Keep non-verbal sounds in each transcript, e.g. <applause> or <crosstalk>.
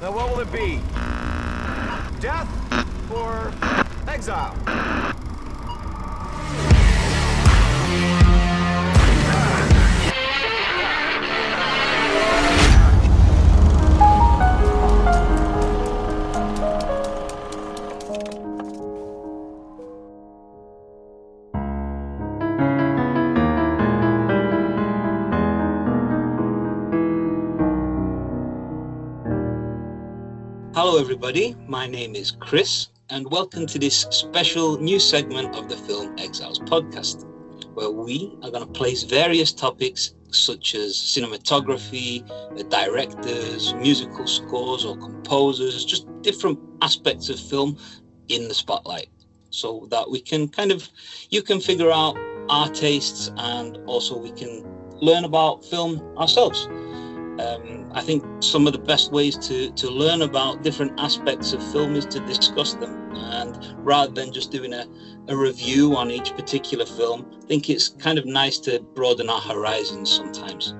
Now what will it be? Death or exile? Hello, everybody. My name is Chris, and welcome to this special new segment of the Film Exiles podcast, where we are going to place various topics such as cinematography, directors, musical scores, or composers, just different aspects of film in the spotlight, so that we can kind of you can figure out our tastes and also we can learn about film ourselves. Um, I think some of the best ways to, to learn about different aspects of film is to discuss them. And rather than just doing a, a review on each particular film, I think it's kind of nice to broaden our horizons sometimes.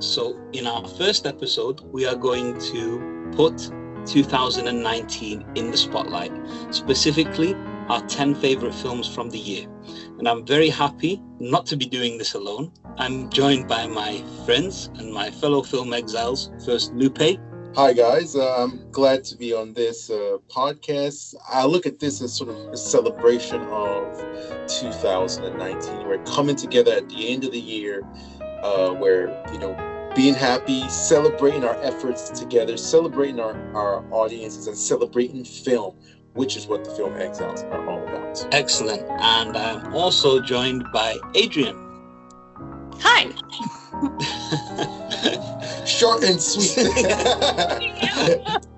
So, in our first episode, we are going to put 2019 in the spotlight, specifically our 10 favorite films from the year. And I'm very happy not to be doing this alone. I'm joined by my friends and my fellow film exiles. First, Lupe. Hi, guys. Uh, I'm glad to be on this uh, podcast. I look at this as sort of a celebration of 2019. We're coming together at the end of the year uh, where, you know, being happy, celebrating our efforts together, celebrating our, our audiences, and celebrating film, which is what the Film Exiles are all about. Excellent. And I'm also joined by Adrian. Hi. <laughs> Short and sweet. <laughs>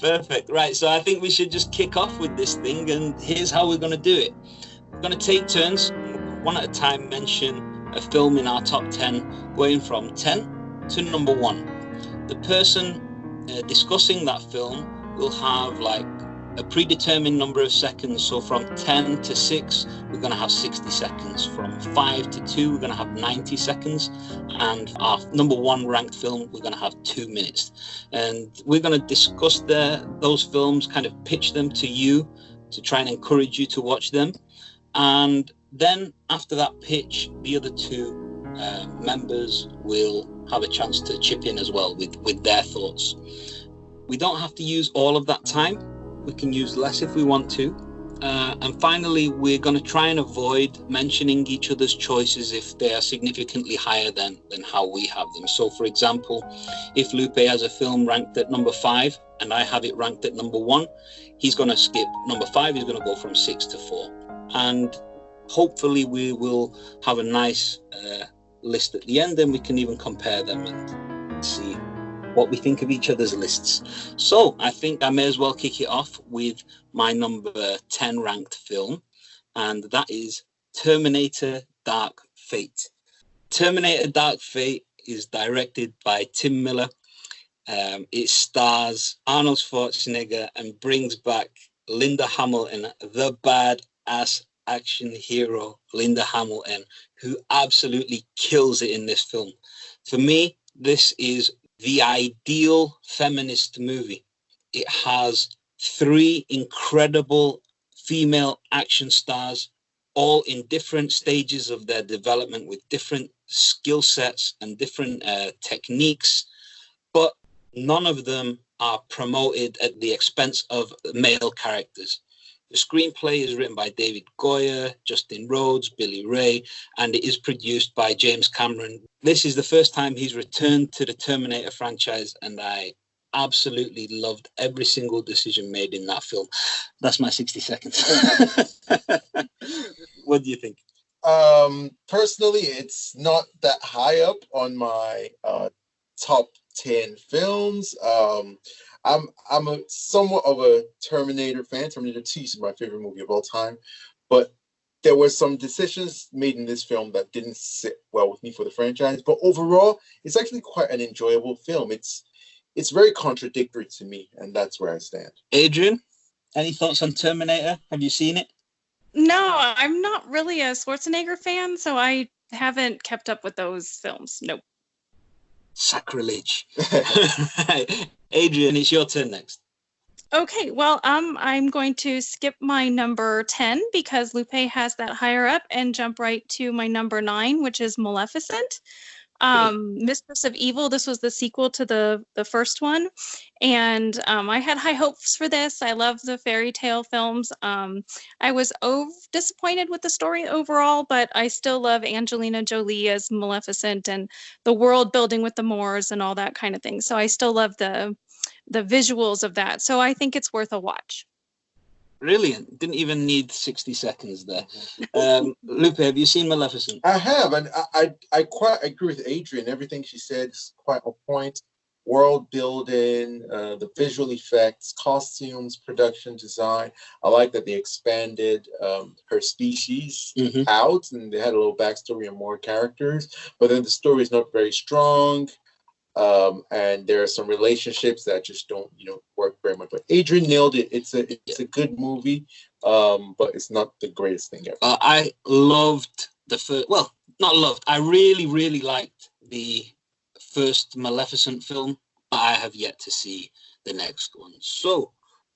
Perfect. Right. So I think we should just kick off with this thing, and here's how we're going to do it. We're going to take turns, one at a time, mention a film in our top 10, going from 10 to number one. The person uh, discussing that film will have like a predetermined number of seconds. So from 10 to 6, we're going to have 60 seconds. From 5 to 2, we're going to have 90 seconds. And our number one ranked film, we're going to have two minutes. And we're going to discuss the, those films, kind of pitch them to you to try and encourage you to watch them. And then after that pitch, the other two uh, members will have a chance to chip in as well with, with their thoughts. We don't have to use all of that time we can use less if we want to. Uh, and finally, we're going to try and avoid mentioning each other's choices if they are significantly higher than, than how we have them. So, for example, if Lupe has a film ranked at number five and I have it ranked at number one, he's going to skip number five, he's going to go from six to four. And hopefully, we will have a nice uh, list at the end, and we can even compare them and see what we think of each other's lists. So I think I may as well kick it off with my number 10 ranked film, and that is Terminator Dark Fate. Terminator Dark Fate is directed by Tim Miller. Um, it stars Arnold Schwarzenegger and brings back Linda Hamilton, the badass action hero Linda Hamilton, who absolutely kills it in this film. For me, this is the ideal feminist movie. It has three incredible female action stars, all in different stages of their development with different skill sets and different uh, techniques, but none of them are promoted at the expense of male characters. The screenplay is written by David Goyer, Justin Rhodes, Billy Ray, and it is produced by James Cameron. This is the first time he's returned to the Terminator franchise, and I absolutely loved every single decision made in that film. That's my 60 seconds. <laughs> what do you think? Um, personally, it's not that high up on my uh, top 10 films. Um, I'm I'm a somewhat of a Terminator fan. Terminator 2 is my favorite movie of all time, but there were some decisions made in this film that didn't sit well with me for the franchise. But overall, it's actually quite an enjoyable film. It's it's very contradictory to me, and that's where I stand. Adrian, any thoughts on Terminator? Have you seen it? No, I'm not really a Schwarzenegger fan, so I haven't kept up with those films. Nope. Sacrilege. <laughs> <laughs> Adrian, it's your turn next. Okay, well, um, I'm going to skip my number 10 because Lupe has that higher up and jump right to my number nine, which is Maleficent. Um, Mistress of Evil, this was the sequel to the, the first one. And um, I had high hopes for this. I love the fairy tale films. Um, I was ov- disappointed with the story overall, but I still love Angelina Jolie as Maleficent and the world building with the Moors and all that kind of thing. So I still love the the visuals of that. So I think it's worth a watch. Brilliant. Didn't even need 60 seconds there. <laughs> Um, Lupe, have you seen Maleficent? I have, and I, I, I quite agree with Adrian. Everything she said is quite on point. World building, uh, the visual effects, costumes, production design. I like that they expanded um, her species Mhm. out and they had a little backstory and more characters. But then the story is not very strong. Um, and there are some relationships that just don't, you know, work very much. But Adrian nailed it. It's a it's a good movie, um, but it's not the greatest thing ever. Uh, I loved the first, well, not loved. I really, really liked the first Maleficent film. but I have yet to see the next one. So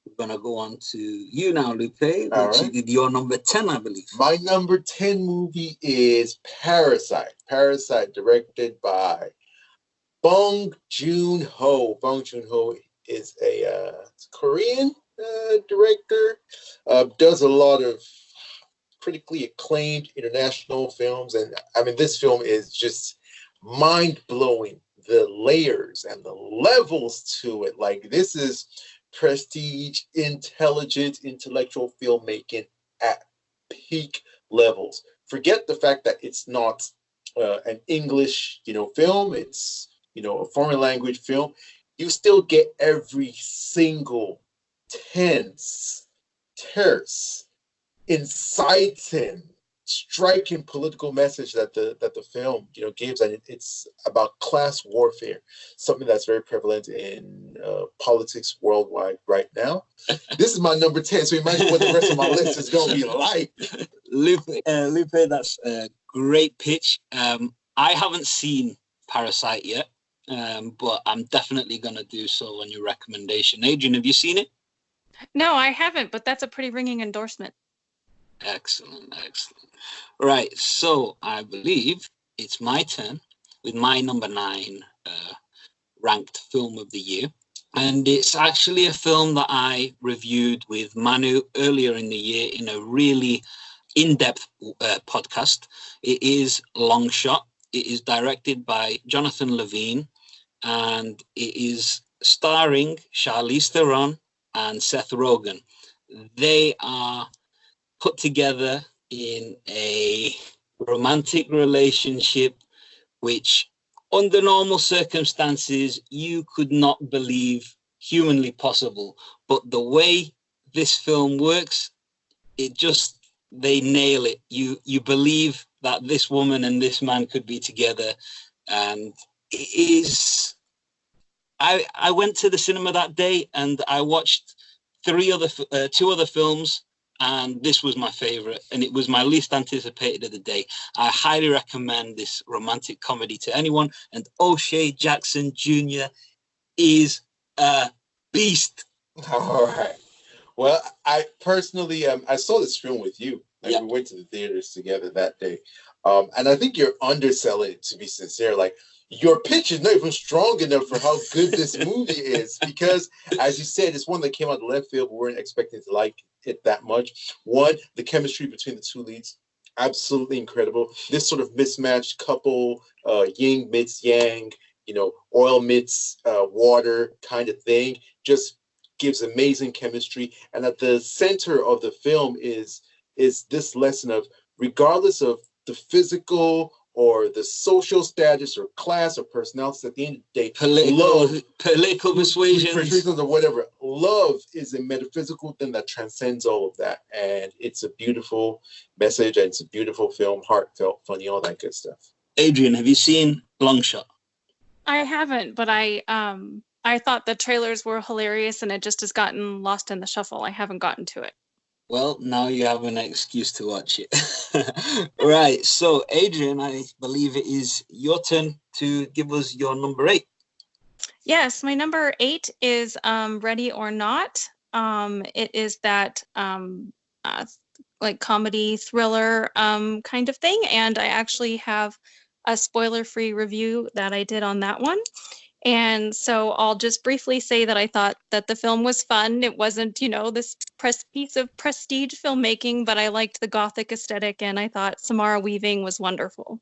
we're going to go on to you now, Lupe, which right. your number 10, I believe. My number 10 movie is Parasite. Parasite, directed by Bong Joon Ho. Bong Joon Ho is a uh, Korean uh, director, uh, does a lot of critically acclaimed international films. And I mean, this film is just mind blowing. The layers and the levels to it. Like, this is prestige, intelligent, intellectual filmmaking at peak levels. Forget the fact that it's not uh, an English, you know, film. It's you know a foreign language film. You still get every single tense, terse, inciting, striking political message that the that the film you know gives, and it, it's about class warfare, something that's very prevalent in uh, politics worldwide right now. <laughs> this is my number ten, so imagine what the rest of my <laughs> list is going to be like. Lupe, uh, Lupe, that's a great pitch. Um, I haven't seen Parasite yet, um, but I'm definitely going to do so on your recommendation. Adrian, have you seen it? No, I haven't, but that's a pretty ringing endorsement. Excellent, excellent. Right, so I believe it's my turn with my number nine uh, ranked film of the year. And it's actually a film that I reviewed with Manu earlier in the year in a really in depth uh, podcast. It is Long Shot. It is directed by Jonathan Levine and it is starring Charlize Theron and Seth Rogen. They are put together in a romantic relationship which under normal circumstances you could not believe humanly possible but the way this film works it just they nail it you you believe that this woman and this man could be together and it is i i went to the cinema that day and i watched three other uh, two other films and this was my favorite and it was my least anticipated of the day i highly recommend this romantic comedy to anyone and o'shea jackson jr is a beast <laughs> All right. Well, I personally, um, I saw this film with you. Like Yeah. we went to the theaters together that day, um, and I think you're underselling it. To be sincere, like your pitch is not even strong enough for how good this <laughs> movie is. Because, as you said, it's one that came out of left field. We weren't expecting to like it that much. One, the chemistry between the two leads, absolutely incredible. This sort of mismatched couple, uh, yin meets yang, you know, oil meets uh, water kind of thing, just gives amazing chemistry and at the center of the film is is this lesson of regardless of the physical or the social status or class or personality at the end of the day political love political persuasions persuasions or whatever love is a metaphysical thing that transcends all of that and it's a beautiful message and it's a beautiful film heartfelt funny all that good stuff adrian have you seen long shot I haven't, but I um I thought the trailers were hilarious and it just has gotten lost in the shuffle. I haven't gotten to it. Well, now you have an excuse to watch it. <laughs> right. So, Adrian, I believe it is your turn to give us your number eight. Yes, my number eight is um, Ready or Not. Um, it is that um, uh, like comedy thriller um, kind of thing, and I actually have a spoiler-free review that I did on that one. And so I'll just briefly say that I thought that the film was fun. It wasn't, you know, this press piece of prestige filmmaking, but I liked the gothic aesthetic, and I thought Samara Weaving was wonderful.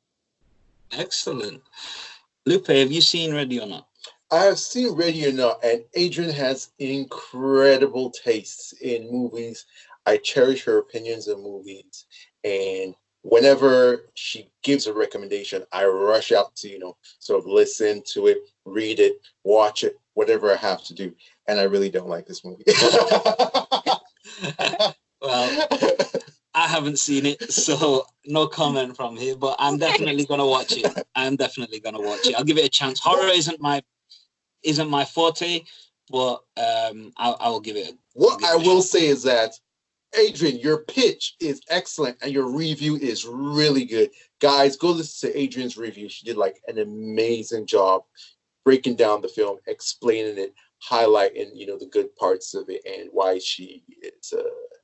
Excellent. Lupe, have you seen Ready or Not? I have seen Ready or Not, and Adrian has incredible tastes in movies. I cherish her opinions on movies, and whenever she gives a recommendation, I rush out to you know sort of listen to it, read it, watch it, whatever I have to do. And I really don't like this movie. <laughs> well, I haven't seen it, so no comment from here. But I'm definitely gonna watch it. I'm definitely gonna watch it. I'll give it a chance. Horror isn't my isn't my forte, but um, I, I will give it. what give I it a will shot. say is that Adrian, your pitch is excellent and your review is really good. Guys, go listen to Adrian's review. She did like an amazing job breaking down the film, explaining it, highlighting you know the good parts of it and why she is uh,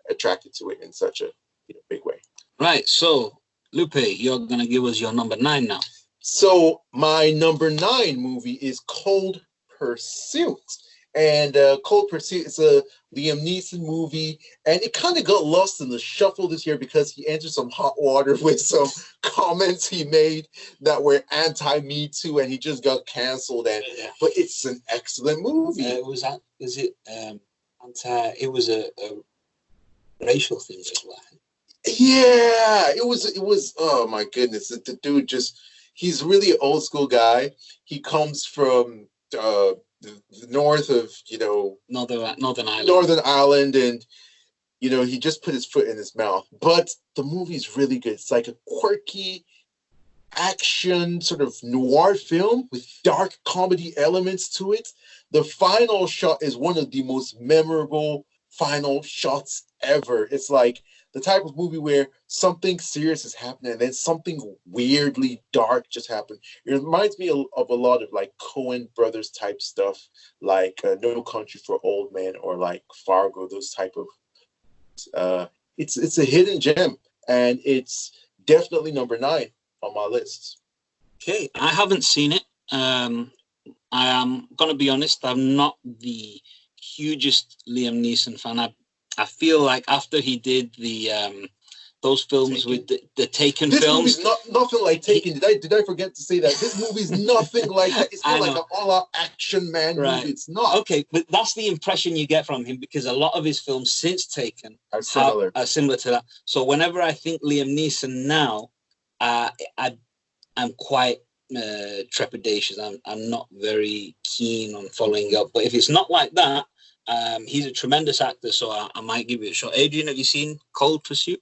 attracted to it in such a you know, big way. Right. So, Lupe, you're gonna give us your number nine now. So my number nine movie is Cold Pursuit. And uh, Cold Pursuit is a Liam Neeson movie, and it kind of got lost in the shuffle this year because he entered some hot water <laughs> with some comments he made that were anti-Me Too, and he just got canceled. And but it's an excellent movie. Uh, was that? Is it? Um, anti. It was a, a racial thing as well. Yeah, it was. It was. Oh my goodness, the, the dude just—he's really an old school guy. He comes from uh, the, the north of you know Northern Northern Ireland. Northern Ireland, and you know he just put his foot in his mouth. But the movie's really good. It's like a quirky action sort of noir film with dark comedy elements to it. The final shot is one of the most memorable final shots ever. It's like the type of movie where something serious is happening and then something weirdly dark just happened. It reminds me of, a lot of like Coen brothers type stuff, like uh, No Country for Old Men or like Fargo, those type of. Uh, it's it's a hidden gem and it's definitely number nine on my list. Okay, I haven't seen it. Um, I am gonna be honest. I'm not the hugest Liam Neeson fan. I I feel like after he did the um, those films Taken. with the, the Taken This films, movie's not nothing like Taken. Did I did I forget to say that this movie's nothing <laughs> like that? It's not like an all-out action man Right. movie. It's not. okay, but that's the impression you get from him because a lot of his films since Taken Are are, similar. are similar to that. So whenever I think Liam Neeson now, uh, I I'm quite uh, trepidatious. I'm I'm not very keen on following up. But if it's not like that, um, he's a tremendous actor, so I, I might give it a shot. Adrian, have you seen Cold Pursuit?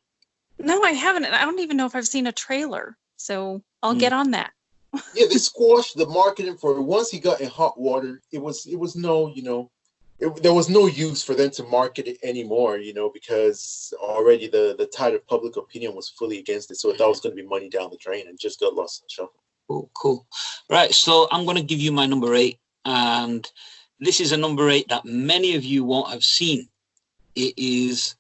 No, I haven't. and I don't even know if I've seen a trailer. So I'll Hmm. get on that. <laughs> yeah, they squashed the marketing for it. Once he got in hot water, it was it was no, you know, it, there was no use for them to market it anymore, you know, because already the the tide of public opinion was fully against it. So that was going to be money down the drain and just got lost in the shuffle. Cool, cool. Right, so I'm going to give you my number eight, and this is a number eight that many of you won't have seen. It is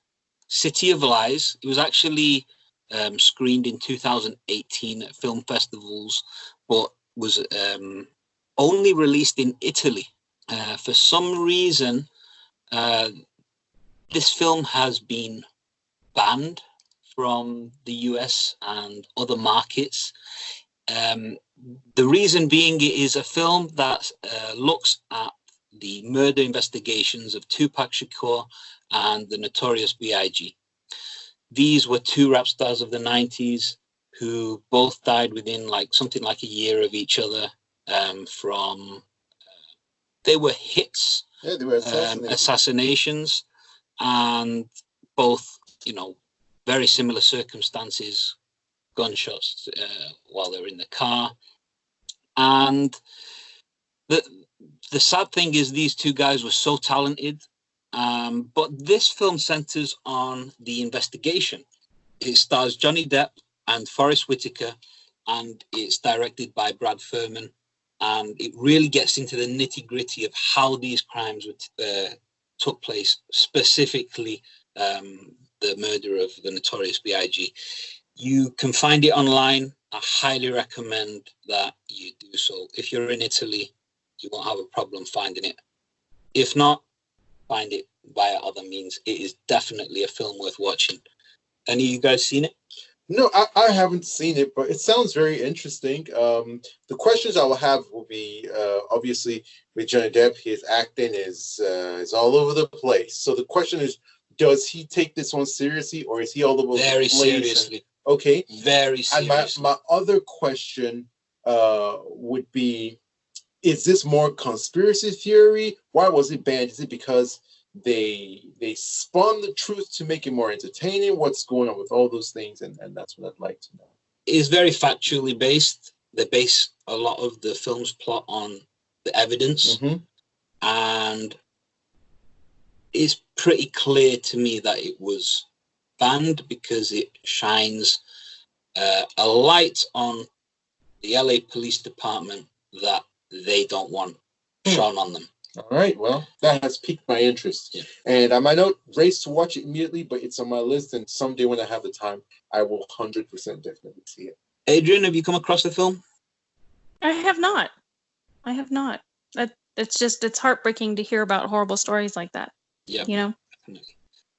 City of Lies. It was actually um, screened in 2018 at film festivals, but was um, only released in Italy. Uh, for some reason, uh, this film has been banned from the US and other markets. Um, the reason being it is a film that uh, looks at the murder investigations of Tupac Shakur and the notorious B.I.G. These were two rap stars of the 90s who both died within like something like a year of each other um, from uh, they were hits Yeah, they were um, assassinations and both you know very similar circumstances gunshots uh, while they were in the car and the the sad thing is these two guys were so talented um, but this film centers on the investigation it stars johnny depp and forest whitaker and it's directed by brad furman and it really gets into the nitty gritty of how these crimes would, uh, took place, specifically um, the murder of the notorious B.I.G. You can find it online. I highly recommend that you do so. If you're in Italy, you won't have a problem finding it. If not, find it via other means. It is definitely a film worth watching. Any of you guys seen it? No, I, I haven't seen it, but it sounds very interesting. Um, the questions I will have will be uh, obviously with Johnny Depp, his acting is uh, is all over the place. So the question is, does he take this one seriously, or is he all over Very the place? and- seriously. okay. Very seriously. And my, my other question uh, would be Is this more conspiracy theory? Why was it banned? Is it because they they spun the truth to make it more entertaining? What's going on with all those things? And, and that's what I'd like to know. It is very factually based. They base a lot of the film's plot on the evidence. Mhm. and it's pretty clear to me that it was banned because it shines uh, a light on the LA Police Department that they don't want Hmm. on them. All right. Well, that has piqued my interest. Yeah. And I might not race to watch it immediately, but it's on my list. And someday when I have the time, I will 100% definitely see it. Adrian, have you come across the film? I have not. I have not. That it's just it's heartbreaking to hear about horrible stories like that. Yeah. You know.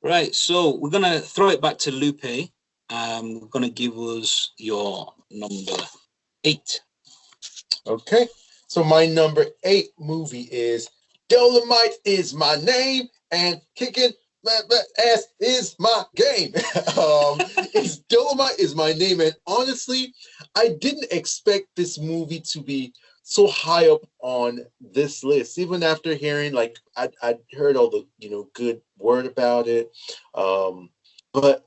Right. So we're gonna throw it back to Lupe. Um, we're gonna give us your number eight. Okay. So my number eight movie is Dolomite is my name and kicking ass is my game. <laughs> um, it's Dolomite is my name, and honestly, I didn't expect this movie to be so high up on this list. Even after hearing, like, I I heard all the you know good word about it, um, but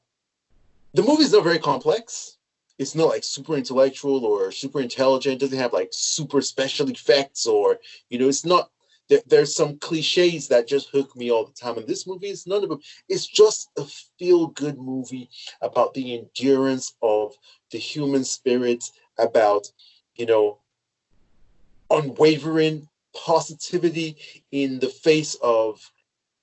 the movie's not very complex it's not like super intellectual or super intelligent. It doesn't have like super special effects or you know, it's not. There, there's some cliches that just hook me all the time, and this movie is none of them. It's just a feel-good movie about the endurance of the human spirit, about you know, unwavering positivity in the face of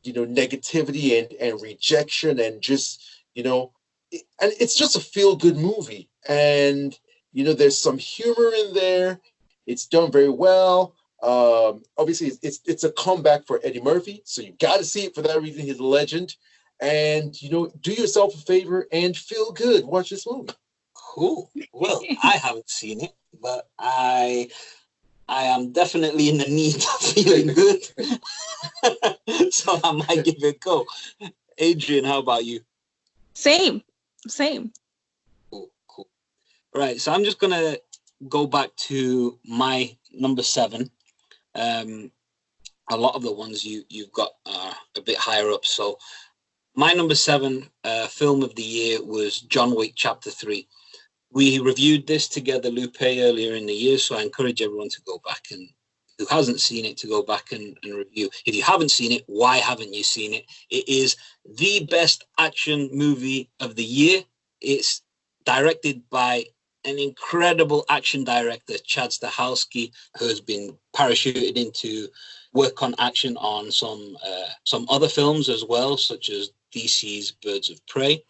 you know negativity and and rejection and just you know and it's just a feel good movie and you know there's some humor in there it's done very well um obviously it's it's, it's a comeback for eddie murphy so you got to see it for that reason he's a legend and you know do yourself a favor and feel good watch this movie Cool. Well, I <laughs> haven't seen it, but I I am definitely in the need of feeling good. <laughs> so I might give it a go. Adrian, how about you? Same. Same. Cool, cool. Right, so I'm just gonna go back to my number seven. Um, a lot of the ones you you've got are a bit higher up. So my number seven uh, film of the year was John Wick Chapter Three. We reviewed this together, Lupe, earlier in the year, so I encourage everyone to go back and who hasn't seen it to go back and, and review. If you haven't seen it, why haven't you seen it? It is the best action movie of the year. It's directed by an incredible action director, Chad Stahelski, who has been parachuted into work on action on some uh, some other films as well, such as DC's Birds of Prey.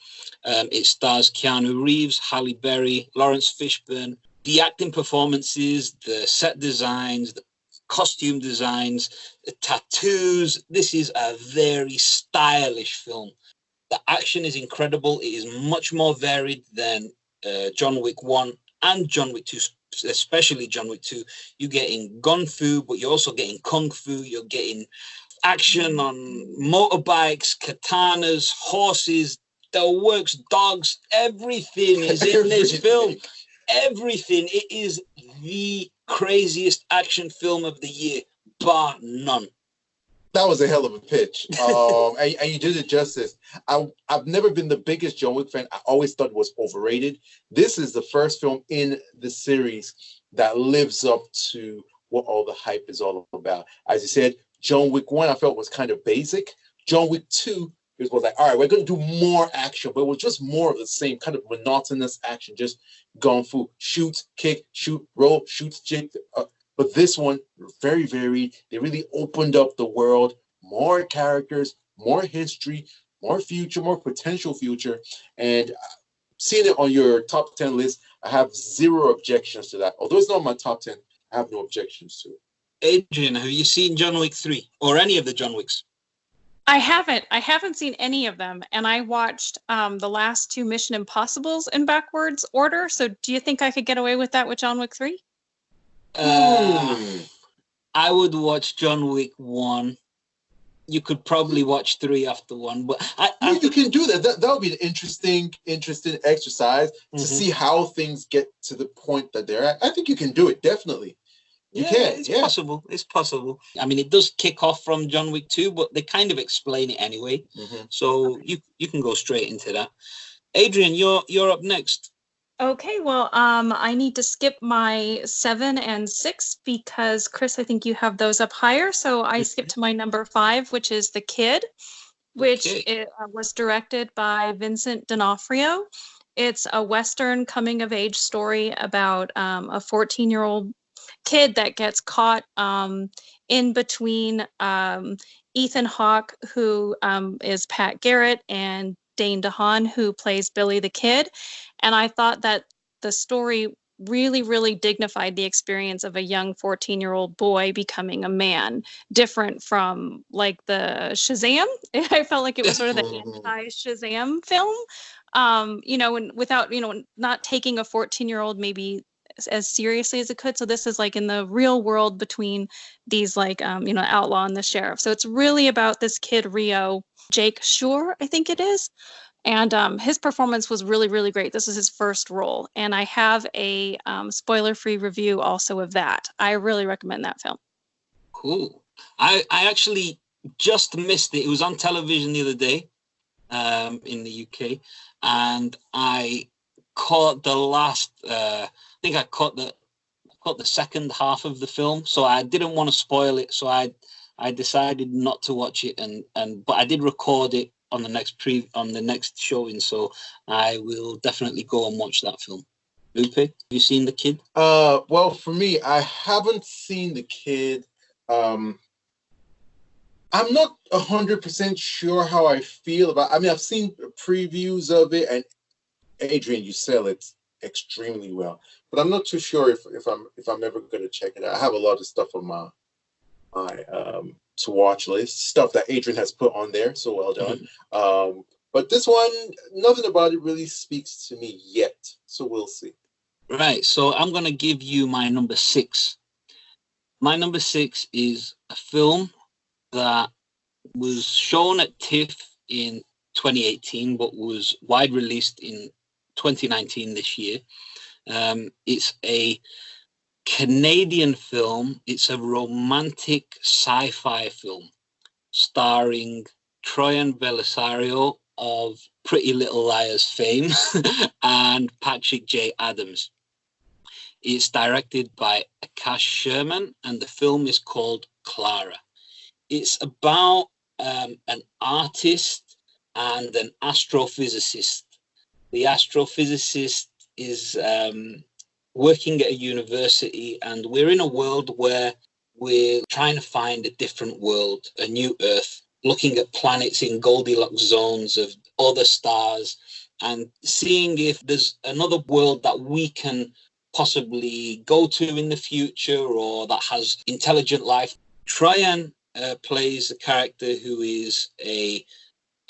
Um, it stars Keanu Reeves, Halle Berry, Laurence Fishburne. The acting performances, the set designs, the costume designs, tattoos. This is a very stylish film. The action is incredible. It is much more varied than uh, John Wick 1 and John Wick 2, especially John Wick 2. You're getting gun fu, but you're also getting kung fu. You're getting action on motorbikes, katanas, horses, the works, dogs, everything is in this film. Everything. It is the craziest action film of the year, bar none. that was a hell of a pitch. <laughs> Um and, and you did it justice. I, i've never been the biggest john wick fan. I always thought it was overrated. This is the first film in the series that lives up to what all the hype is all about. As you said john wick 1 i felt was kind of basic. John wick 2 it was like all right we're going to do more action but it was just more of the same kind of monotonous action just going through shoot kick shoot roll shoot jig uh, But this one, very varied. They really opened up the world, more characters, more history, more future, more potential future. And seeing it on your top 10 list, I have zero objections to that. Although it's not my top 10, I have no objections to it. Adrian, have you seen John Wick 3 or any of the John Wicks? I haven't. I haven't seen any of them, and I watched um, the last two Mission Impossible's in backwards order. So, do you think I could get away with that with John Wick Three? Uh. I would watch John Wick 1. You could probably watch 3 after 1, but I, I you can do that. That that would be an interesting, interesting exercise to Mhm. see how things get to the point that they're at. I think you can do it definitely. You yeah, can, it's yeah. possible. It's possible. I mean, it does kick off from John Wick 2, but they kind of explain it anyway. Mhm. So you you can go straight into that. Adrian, you're you're up next. Okay, well, um, I need to skip my seven and six because Chris, I think you have those up higher. So I skip to my number five, which is The Kid, which Okay. it, uh, was directed by Vincent D'Onofrio. It's a Western coming of age story about um, a 14 year old kid that gets caught um, in between um, Ethan Hawke, who um, is Pat Garrett, and Dane DeHaan, who plays Billy the Kid. And I thought that the story really, really dignified the experience of a young 14 year old boy becoming a man, different from like the Shazam. <laughs> I felt like it was sort of the anti Shazam film. Um, you know, and without, you know, not taking a 14 year old maybe as- seriously as it could. So this is like in the real world between these like um, you know, outlaw and the sheriff. So it's really about this kid Rio, Jake Schur, I think it is and um, his performance was really really great this is his first role and i have a um, spoiler free review also of that i really recommend that film Cool. I I actually just missed it. It was on television the other day, um, in the UK, and I caught the last. Uh, think I caught the caught the second half of the film, so I didn't want to spoil it. So I I decided not to watch it, and and but I did record it on the next pre on the next showing, so I will definitely go and watch that film. Lupe, have you seen the kid? Uh, well, for me, I haven't seen the kid. Um, I'm not hundred percent sure how I feel about. I mean, I've seen previews of it, and Adrian, you sell it extremely well, but I'm not too sure if, if I'm if I'm ever going to check it out. I have a lot of stuff on my my um to watch list, stuff that Adrian has put on there. So well done. Um, but this one, nothing about it really speaks to me yet. So we'll see. Right, so I'm going to give you my number six. My number six is a film that was shown at TIFF in 2018, but was wide released in 2019 this year. Um, it's a Canadian film, it's a romantic sci fi film starring Troian Bellisario of Pretty Little Liars fame <laughs> and Patrick J. Adams. It's directed by Akash Sherman, and the film is called Clara. It's about um, an artist and an astrophysicist. The astrophysicist is um, working at a university, and we're in a world where we're trying to find a different world, a new Earth, looking at planets in Goldilocks zones of other stars and seeing if there's another world that we can possibly go to in the future or that has intelligent life. Troian uh, plays a character who is a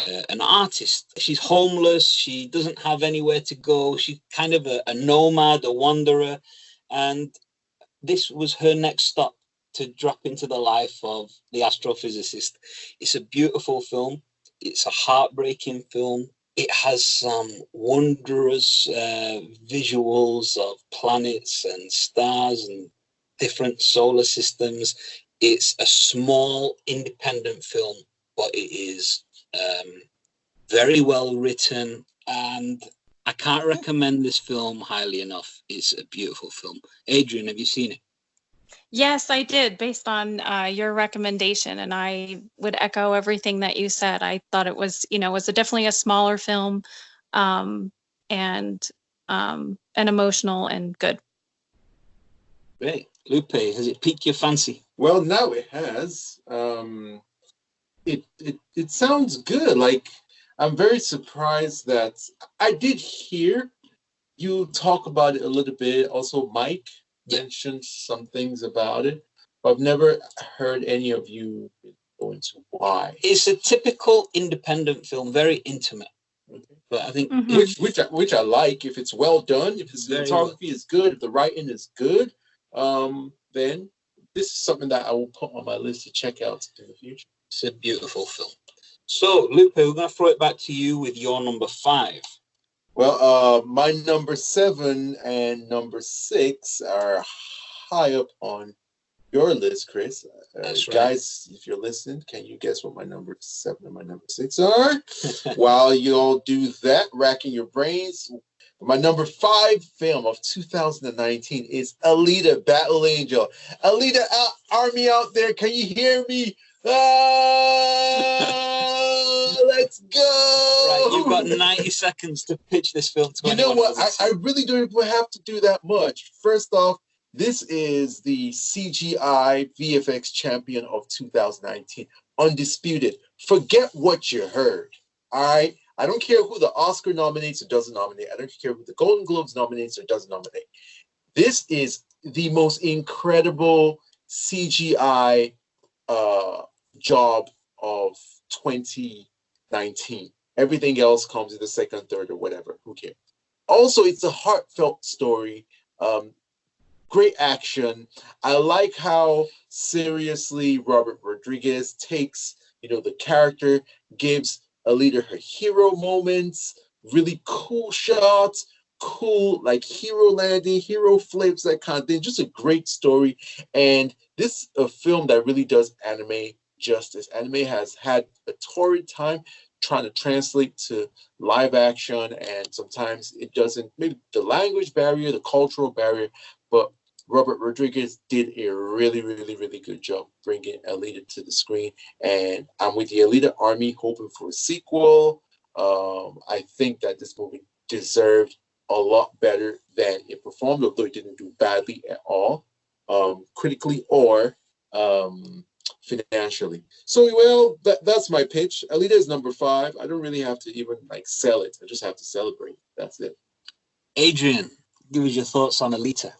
uh, an artist. She's homeless. She doesn't have anywhere to go. She's kind of a, a nomad, a wanderer, and this was her next stop to drop into the life of the astrophysicist. It's a beautiful film. It's a heartbreaking film. It has some wondrous uh, visuals of planets and stars and different solar systems. It's a small, independent film, but it is um, very well written, and I can't recommend this film highly enough. It's a beautiful film. Adrian, have you seen it? yes i did based on uh, your recommendation and i would echo everything that you said i thought it was you know was a, definitely a smaller film um, and um, and emotional and good Great. Lupe, has it piqued your fancy? Well, now it has. Um, it it it sounds good. Like I'm very surprised that I did hear you talk about it a little bit. Also, Mike Yeah. mentioned some things about it, but I've never heard any of you go into why. It's a typical independent film, very intimate. Okay. But I think Mhm. Which which I, which I like. If it's well done, if the Very cinematography is good, if the writing is good, um, then this is something that I will put on my list to check out in the future. It's a beautiful film. So, Lupe, we're going to throw it back to you with your number five. Well, uh, my number seven and number six are high up on your list, Chris. Uh, right. Guys, if you're listening, can you guess what my number seven and my number six are? <laughs> While you all do that, racking your brains, my number five film of 2019 is Alita Battle Angel. Alita out, Army out there, can you hear me? Ah, let's go! Right, you've got 90 seconds to pitch this film to You know what? I, I really don't even have to do that much. First off, this is the CGI VFX champion of 2019, undisputed. Forget what you heard. All right. I don't care who the Oscar nominates or doesn't nominate. I don't care who the Golden Globes nominates or doesn't nominate. This is the most incredible CGI uh, job of 2019. Everything else comes in the second, third, or whatever. Who cares? Also, it's a heartfelt story. Um, great action. I like how seriously Robert Rodriguez takes, you know, the character, gives Alita her hero moments, really cool shots, cool like hero landing, hero flips, that kind of thing. Just a great story. And this a film that really does anime justice. Anime has had a torrid time trying to translate to live action, and sometimes it doesn't. Maybe the language barrier, the cultural barrier, but Robert Rodriguez did a really, really, really good job bringing Alita to the screen, and I'm with the Alita Army, hoping for a sequel. Um, I think that this movie deserved a lot better than it performed, although it didn't do badly at all, um, critically or um, financially. So, well, that, that's my pitch. Alita is number five. I don't really have to even like sell it. I just have to celebrate. That's it. Adrian, give us your thoughts on Alita.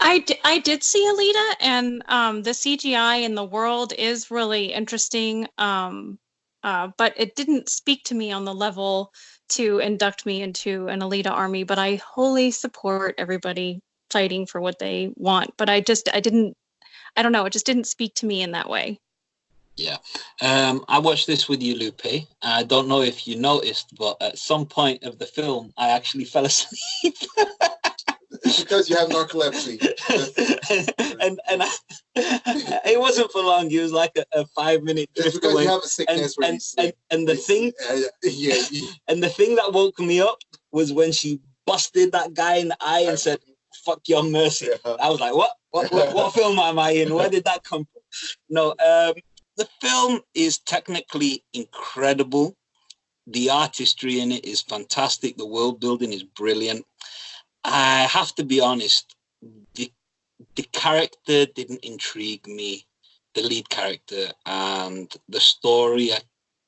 I, d- I did see Alita, and um, the CGI in the world is really interesting. Um, uh, but it didn't speak to me on the level to induct me into an Alita army. But I wholly support everybody fighting for what they want. But I just I didn't I don't know. It just didn't speak to me in that way. Yeah. Um, I watched this with you, Lupe. I don't know if you noticed, but at some point of the film, I actually fell <laughs> asleep. because you have narcolepsy. <laughs> and and I, <laughs> it wasn't for long. It was like a, a five minute It's drift because away. you have a And, sickness where you and, sleep. and, and the thing Uh, yeah, you- and the thing that woke me up was when she busted that guy in the eye and said, "Fuck your mercy." yeah. I was like, what? What, what, what <laughs> film am I in? Where did that come from? No, um, the film is technically incredible. The artistry in it is fantastic. The world building is brilliant. I have to be honest, the, the character didn't intrigue me, the lead character, and the story I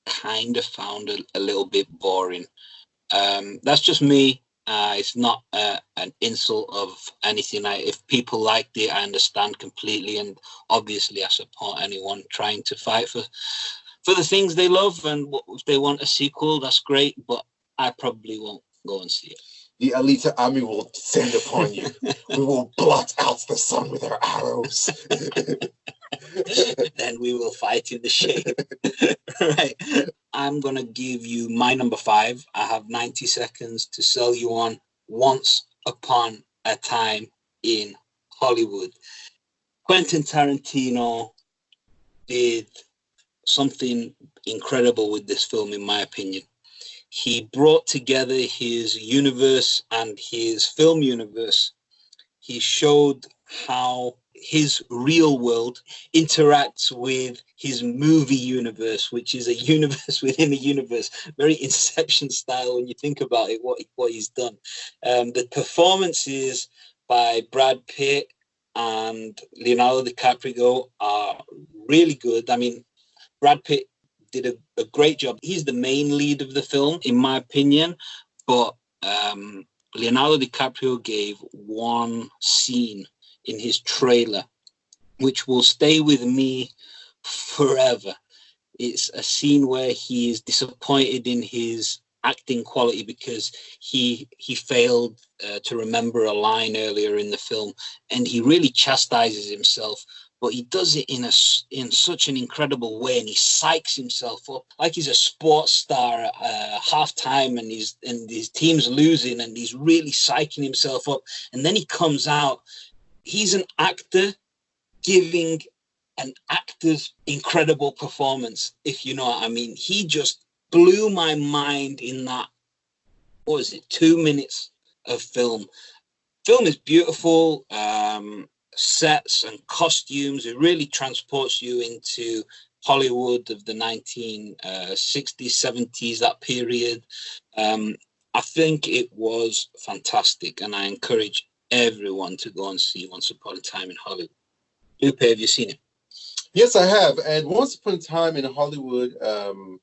kind of found a, a little bit boring. Um, that's just me. Uh, it's not uh, an insult of anything. I, if people liked it, I understand completely, and obviously, I support anyone trying to fight for for the things they love. And if they want a sequel, that's great. But I probably won't go and see it. The Alita army will descend upon you. <laughs> we will blot out the sun with our arrows. <laughs> <laughs> then we will fight in the shade. <laughs> right. I'm gonna give you my number five. I have 90 seconds to sell you on once upon a time in Hollywood. Quentin Tarantino did something incredible with this film, in my opinion. He brought together his universe and his film universe. He showed how his real world interacts with his movie universe, which is a <laughs> universe within a universe. Very Inception style when you think about it. What what he's done, um, the performances by Brad Pitt, and Leonardo DiCaprio are really good. I mean, Brad Pitt did a, a great job. He's the main lead of the film, in my opinion, but um, Leonardo DiCaprio gave one scene in his trailer, which will stay with me forever. It's a scene where he is disappointed in his acting quality because he he failed uh, to remember a line earlier in the film, and he really chastises himself. But he does it in a in such an incredible way, and he psychs himself up like he's a sports star at uh, halftime, and he's and his team's losing, and he's really psyching himself up. And then he comes out. He's an actor giving an actor's incredible performance, if you know what I mean. He just blew my mind in that, what was it, two minutes of film. Film is beautiful, um, sets and costumes. It really transports you into Hollywood of the 1960s, uh, 70s, that period. Um, I think it was fantastic, and I encourage everyone to go and see Once Upon a Time in Hollywood. Lupe, have you seen it? Yes, I have. And Once Upon a Time in Hollywood um,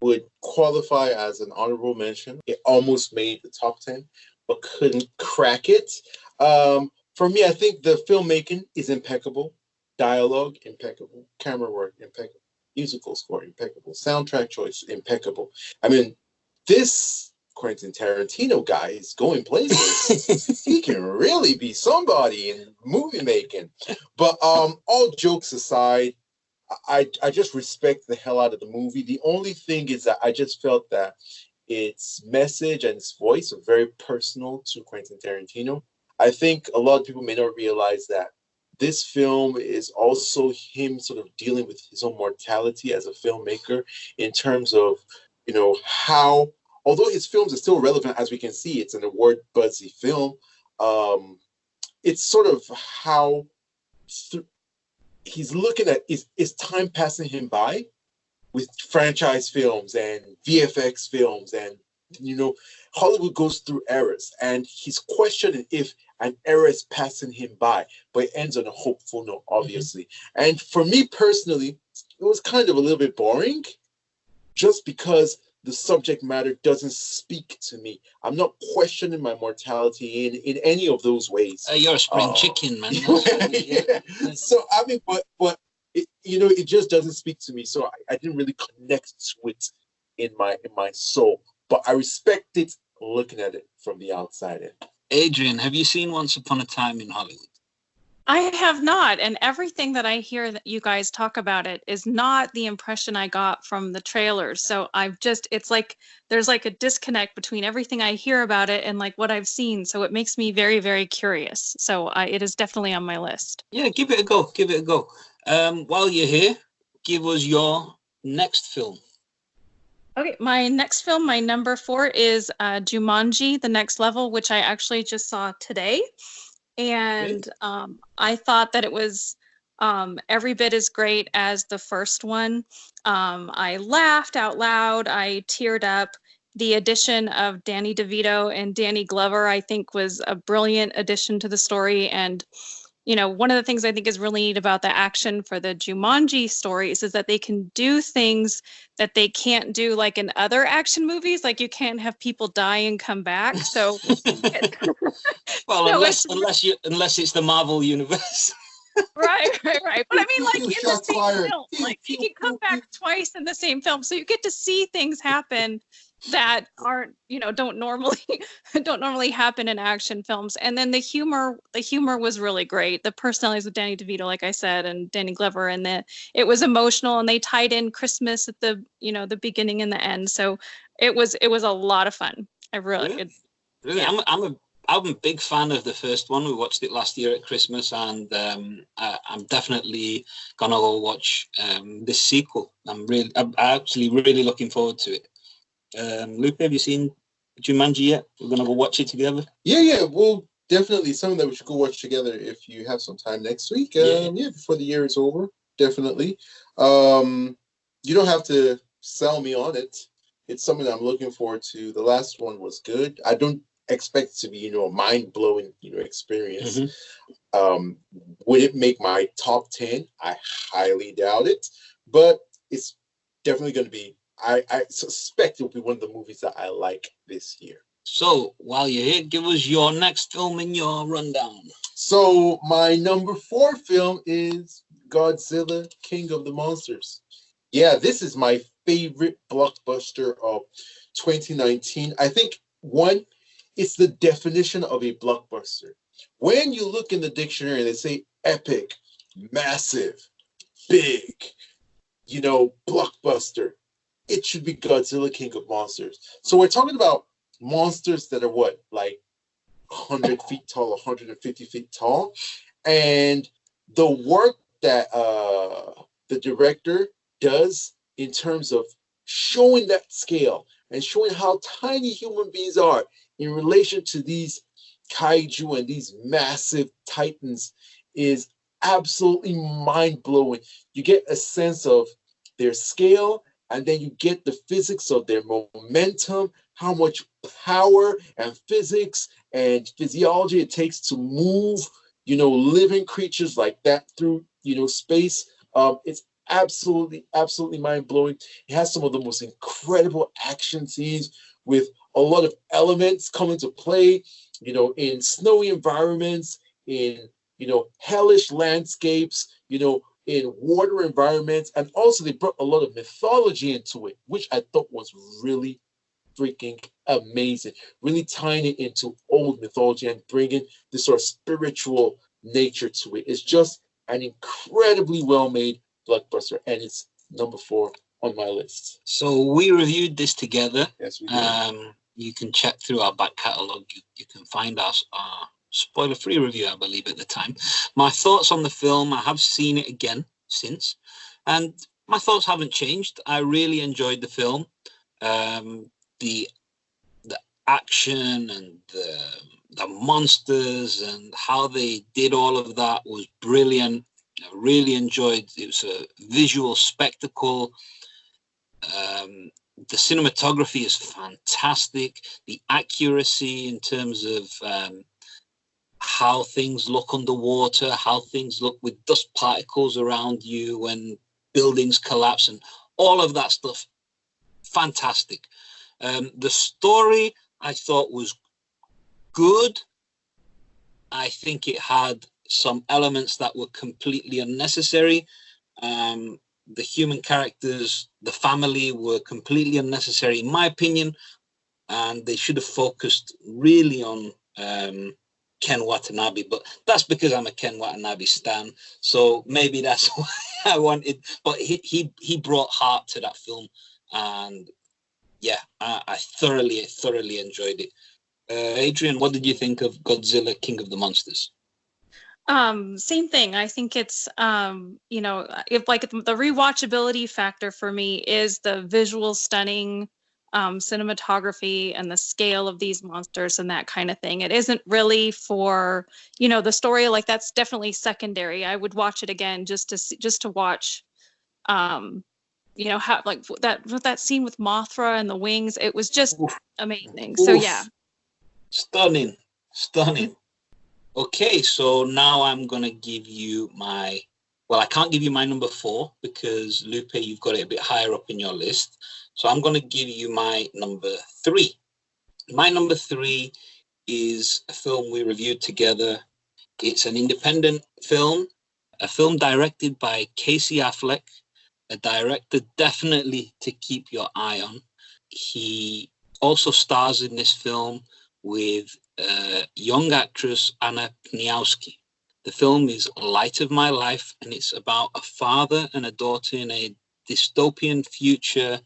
would qualify as an honorable mention. It almost made the top 10, but couldn't crack it. Um, for me, I think the filmmaking is impeccable, dialogue impeccable, camera work impeccable, musical score impeccable, soundtrack choice impeccable. I mean, this Quentin Tarantino guy is going places. he <laughs> can really be somebody in movie making. But um, all jokes aside, I I just respect the hell out of the movie. The only thing is that I just felt that its message and its voice are very personal to Quentin Tarantino. I think a lot of people may not realize that this film is also him sort of dealing with his own mortality as a filmmaker in terms of you know how although his films are still relevant as we can see it's an award buzzy film um it's sort of how th- he's looking at is is time passing him by with franchise films and VFX films and you know Hollywood goes through eras and he's questioning if an era is passing him by but it ends on a hopeful note obviously mm-hmm. and for me personally it was kind of a little bit boring just because the subject matter doesn't speak to me. I'm not questioning my mortality in, in any of those ways. Uh, you're a spring uh, chicken, man. <laughs> yeah. So I mean, but but it, you know, it just doesn't speak to me. So I, I didn't really connect with in my in my soul. But I respect it looking at it from the outside Adrian, have you seen Once Upon a Time in Hollywood? I have not. And everything that I hear that you guys talk about it is not the impression I got from the trailers. So I've just, it's like there's like a disconnect between everything I hear about it and like what I've seen. So it makes me very, very curious. So I, it is definitely on my list. Yeah, give it a go. Give it a go. Um, while you're here, give us your next film. Okay, my next film, my number four is uh, Jumanji: The Next Level, which I actually just saw today and um, I thought that it was um, every bit as great as the first one. Um, I laughed out loud. I teared up. The addition of Danny DeVito and Danny Glover, I think, was a brilliant addition to the story. And you know, one of the things I think is really neat about the action for the Jumanji stories is that they can do things that they can't do like in other action movies. Like you can't have people die and come back. <laughs> So, <laughs> well, <laughs> no, unless unless you unless it's the Marvel universe. right, right, right. But I mean, like in the same fired. film, like he can come back twice in the same film, so you get to see things happen that aren't you know don't normally <laughs> don't normally happen in action films and then the humor the humor was really great the personalities with danny devito like i said and danny glover and the it was emotional and they tied in christmas at the you know the beginning and the end so it was it was a lot of fun i really really, really? Yeah. I'm, I'm a I'm a big fan of the first one. We watched it last year at Christmas, and um, I, am definitely gonna go watch um, this sequel. I'm really, I'm actually really looking forward to it. Um, Luke, have you seen Jumanji yet? We're gonna go watch it together. Yeah, yeah, well, definitely something that we should go watch together if you have some time next week. Um, yeah. yeah, before the year is over, definitely. Um, you don't have to sell me on it. It's something I'm looking forward to. The last one was good. I don't expect it to be, you know, a mind blowing, you know, experience. Mhm. Um, would it make my top 10? I highly doubt it, but it's definitely going to be, I, I suspect it will be one of the movies that I like this year. So while you're here, give us your next film in your rundown. So my number four film is Godzilla King of the Monsters. Yeah, this is my favorite blockbuster of 2019. I think one, it's the definition of a blockbuster. When you look in the dictionary and they say epic, massive, big, you know, blockbuster, it should be Godzilla King of Monsters. So we're talking about monsters that are what, like 100 feet tall, 150 feet tall. And the work that uh, the director does in terms of showing that scale and showing how tiny human beings are in relation to these kaiju and these massive titans is absolutely mind blowing. You get a sense of their scale, and then you get the physics of their momentum, how much power and physics and physiology it takes to move, you know, living creatures like that through, you know, space. Um, it's absolutely, absolutely mind blowing. It has some of the most incredible action scenes with a lot of elements come into play, you know, in snowy environments, in, you know, hellish landscapes, you know, in water environments. And also, they brought a lot of mythology into it, which I thought was really freaking amazing. Really tying it into old mythology and bringing this sort of spiritual nature to it. It's just an incredibly well made blockbuster, and it's number four on my list. So we reviewed this together. Yes, we do. Um, you can check through our back catalogue. You, you can find us our spoiler-free review, I believe, at the time. My thoughts on the film. I have seen it again since, and my thoughts haven't changed. I really enjoyed the film. Um, the the action and the the monsters and how they did all of that was brilliant. I really enjoyed. It was a visual spectacle. Um, the cinematography is fantastic. The accuracy in terms of um, how things look underwater, how things look with dust particles around you when buildings collapse, and all of that stuff, fantastic. Um, the story I thought was good. I think it had some elements that were completely unnecessary. Um, the human characters, the family were completely unnecessary, in my opinion, and they should have focused really on um, Ken Watanabe. But that's because I'm a Ken Watanabe stan, so maybe that's <laughs> why I wanted. But he he he brought heart to that film, and yeah, I, I thoroughly thoroughly enjoyed it. Uh, Adrian, what did you think of Godzilla King of the Monsters? Um, same thing. I think it's um, you know, if like the rewatchability factor for me is the visual stunning um, cinematography and the scale of these monsters and that kind of thing. It isn't really for you know the story. Like that's definitely secondary. I would watch it again just to see, just to watch, um, you know how like that that scene with Mothra and the wings. It was just Oof. amazing. So yeah. Stunning, stunning. Okay, so now I'm gonna give you my. Well, I can't give you my number four because Lupe, you've got it a bit higher up in your list. So I'm gonna give you my number three. My number three is a film we reviewed together. It's an independent film, a film directed by Casey Affleck, a director definitely to keep your eye on. He also stars in this film with uh, young actress Anna Pniowski. The film is Light of My Life, and it's about a father and a daughter in a dystopian future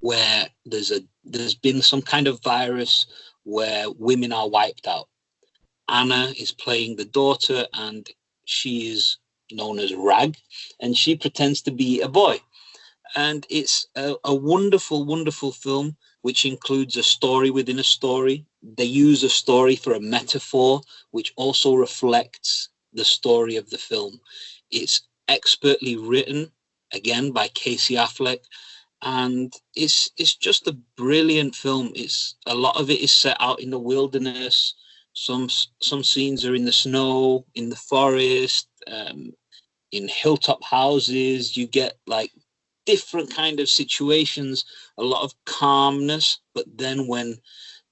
where there's a there's been some kind of virus where women are wiped out. Anna is playing the daughter, and she is known as Rag, and she pretends to be a boy. And it's a, a wonderful, wonderful film which includes a story within a story. They use a story for a metaphor, which also reflects the story of the film. It's expertly written, again, by Casey Affleck, and it's it's just a brilliant film. It's a lot of it is set out in the wilderness. Some some scenes are in the snow, in the forest, um, in hilltop houses. You get like different kind of situations, a lot of calmness, but then when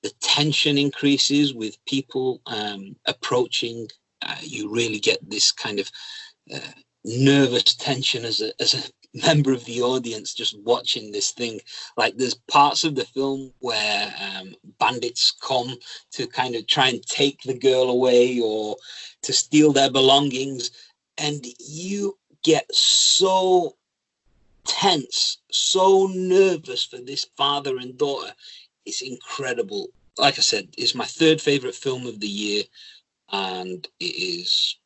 the tension increases with people um, approaching, uh, you really get this kind of uh, nervous tension as a as a <laughs> member of the audience just watching this thing. Like there's parts of the film where um, bandits come to kind of try and take the girl away or to steal their belongings, and you get so tense, so nervous for this father and daughter. It's incredible. Like I said, it's my third favorite film of the year, and it is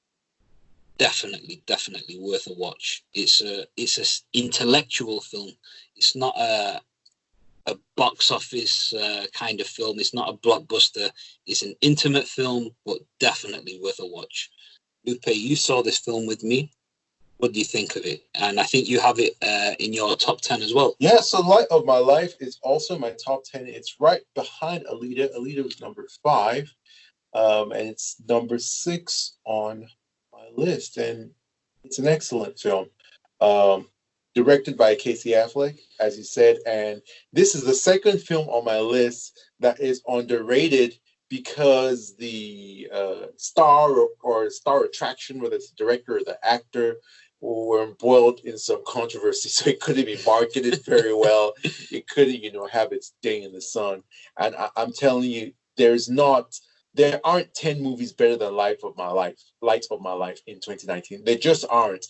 definitely, definitely worth a watch. It's a it's a intellectual film. It's not a a box office uh, kind of film. It's not a blockbuster. It's an intimate film, but definitely worth a watch. Lupe, you saw this film with me what do you think of it? And I think you have it uh, in your top 10 as well. Yeah, so Light of My Life is also my top 10. It's right behind Alita. Alita was number five, um, and it's number six on my list. And it's an excellent film. Um, directed by Casey Affleck, as you said. And this is the second film on my list that is underrated because the uh, star or, or, star attraction, whether it's the director or the actor, were embroiled in some controversy, <laughs> so it couldn't be marketed very well. <laughs> it couldn't, you know, have its day in the sun. And I, I'm telling you, there's not, there aren't 10 movies better than Life of My Life, Light of My Life in 2019. They just aren't.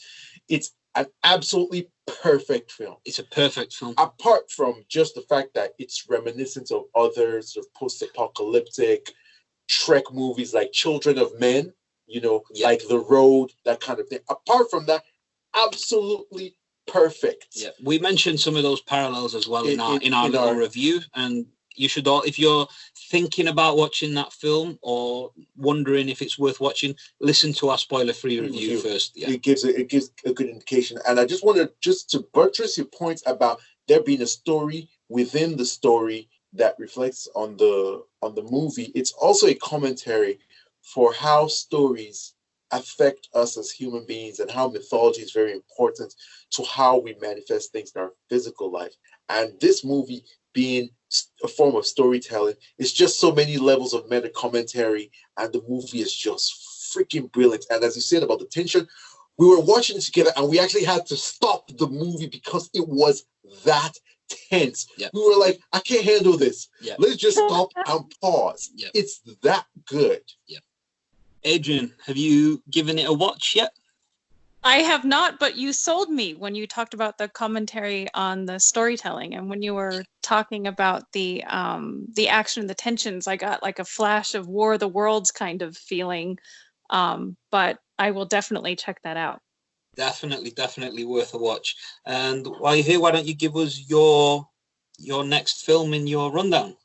It's an absolutely perfect film. It's a perfect film. Apart from just the fact that it's reminiscent of other sort of post-apocalyptic Trek movies like Children of Men, you know, like The Road, that kind of thing. Apart from that, absolutely perfect. Yeah, we mentioned some of those parallels as well in, in our in our in little our, review, and you should all, if you're thinking about watching that film or wondering if it's worth watching, listen to our spoiler-free review, review first. Yeah. It gives a, it gives a good indication, and I just wanted just to buttress your points about there being a story within the story that reflects on the on the movie. It's also a commentary for how stories affect us as human beings and how mythology is very important to how we manifest things in our physical life. And this movie being a form of storytelling It's just so many levels of meta commentary, and the movie is just freaking brilliant. And as you said about the tension, we were watching it together and we actually had to stop the movie because it was that tense. Yep. We were like, I can't handle this. Yep. Let's just stop <laughs> and pause. Yep. It's that good. Yep. Adrian, have you given it a watch yet? I have not, but you sold me when you talked about the commentary on the storytelling, and when you were talking about the um, the action, and the tensions. I got like a flash of War of the Worlds kind of feeling, um, but I will definitely check that out. Definitely, definitely worth a watch. And while you're here, why don't you give us your your next film in your rundown?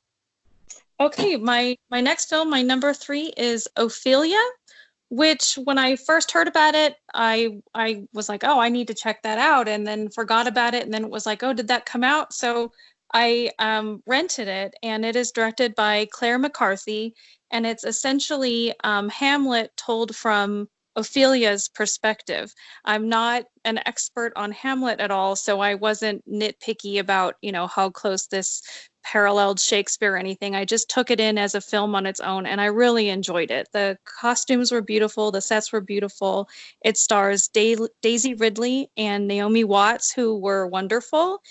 Okay, my my next film, my number three is Ophelia, which when I first heard about it, I I was like, oh, I need to check that out, and then forgot about it, and then it was like, oh, did that come out? So I um, rented it, and it is directed by Claire McCarthy, and it's essentially um, Hamlet told from Ophelia's perspective. I'm not an expert on Hamlet at all, so I wasn't nitpicky about, you know, how close this paralleled Shakespeare or anything. I just took it in as a film on its own and I really enjoyed it. The costumes were beautiful, the sets were beautiful. It stars Daisy Ridley and Naomi Watts, who were wonderful.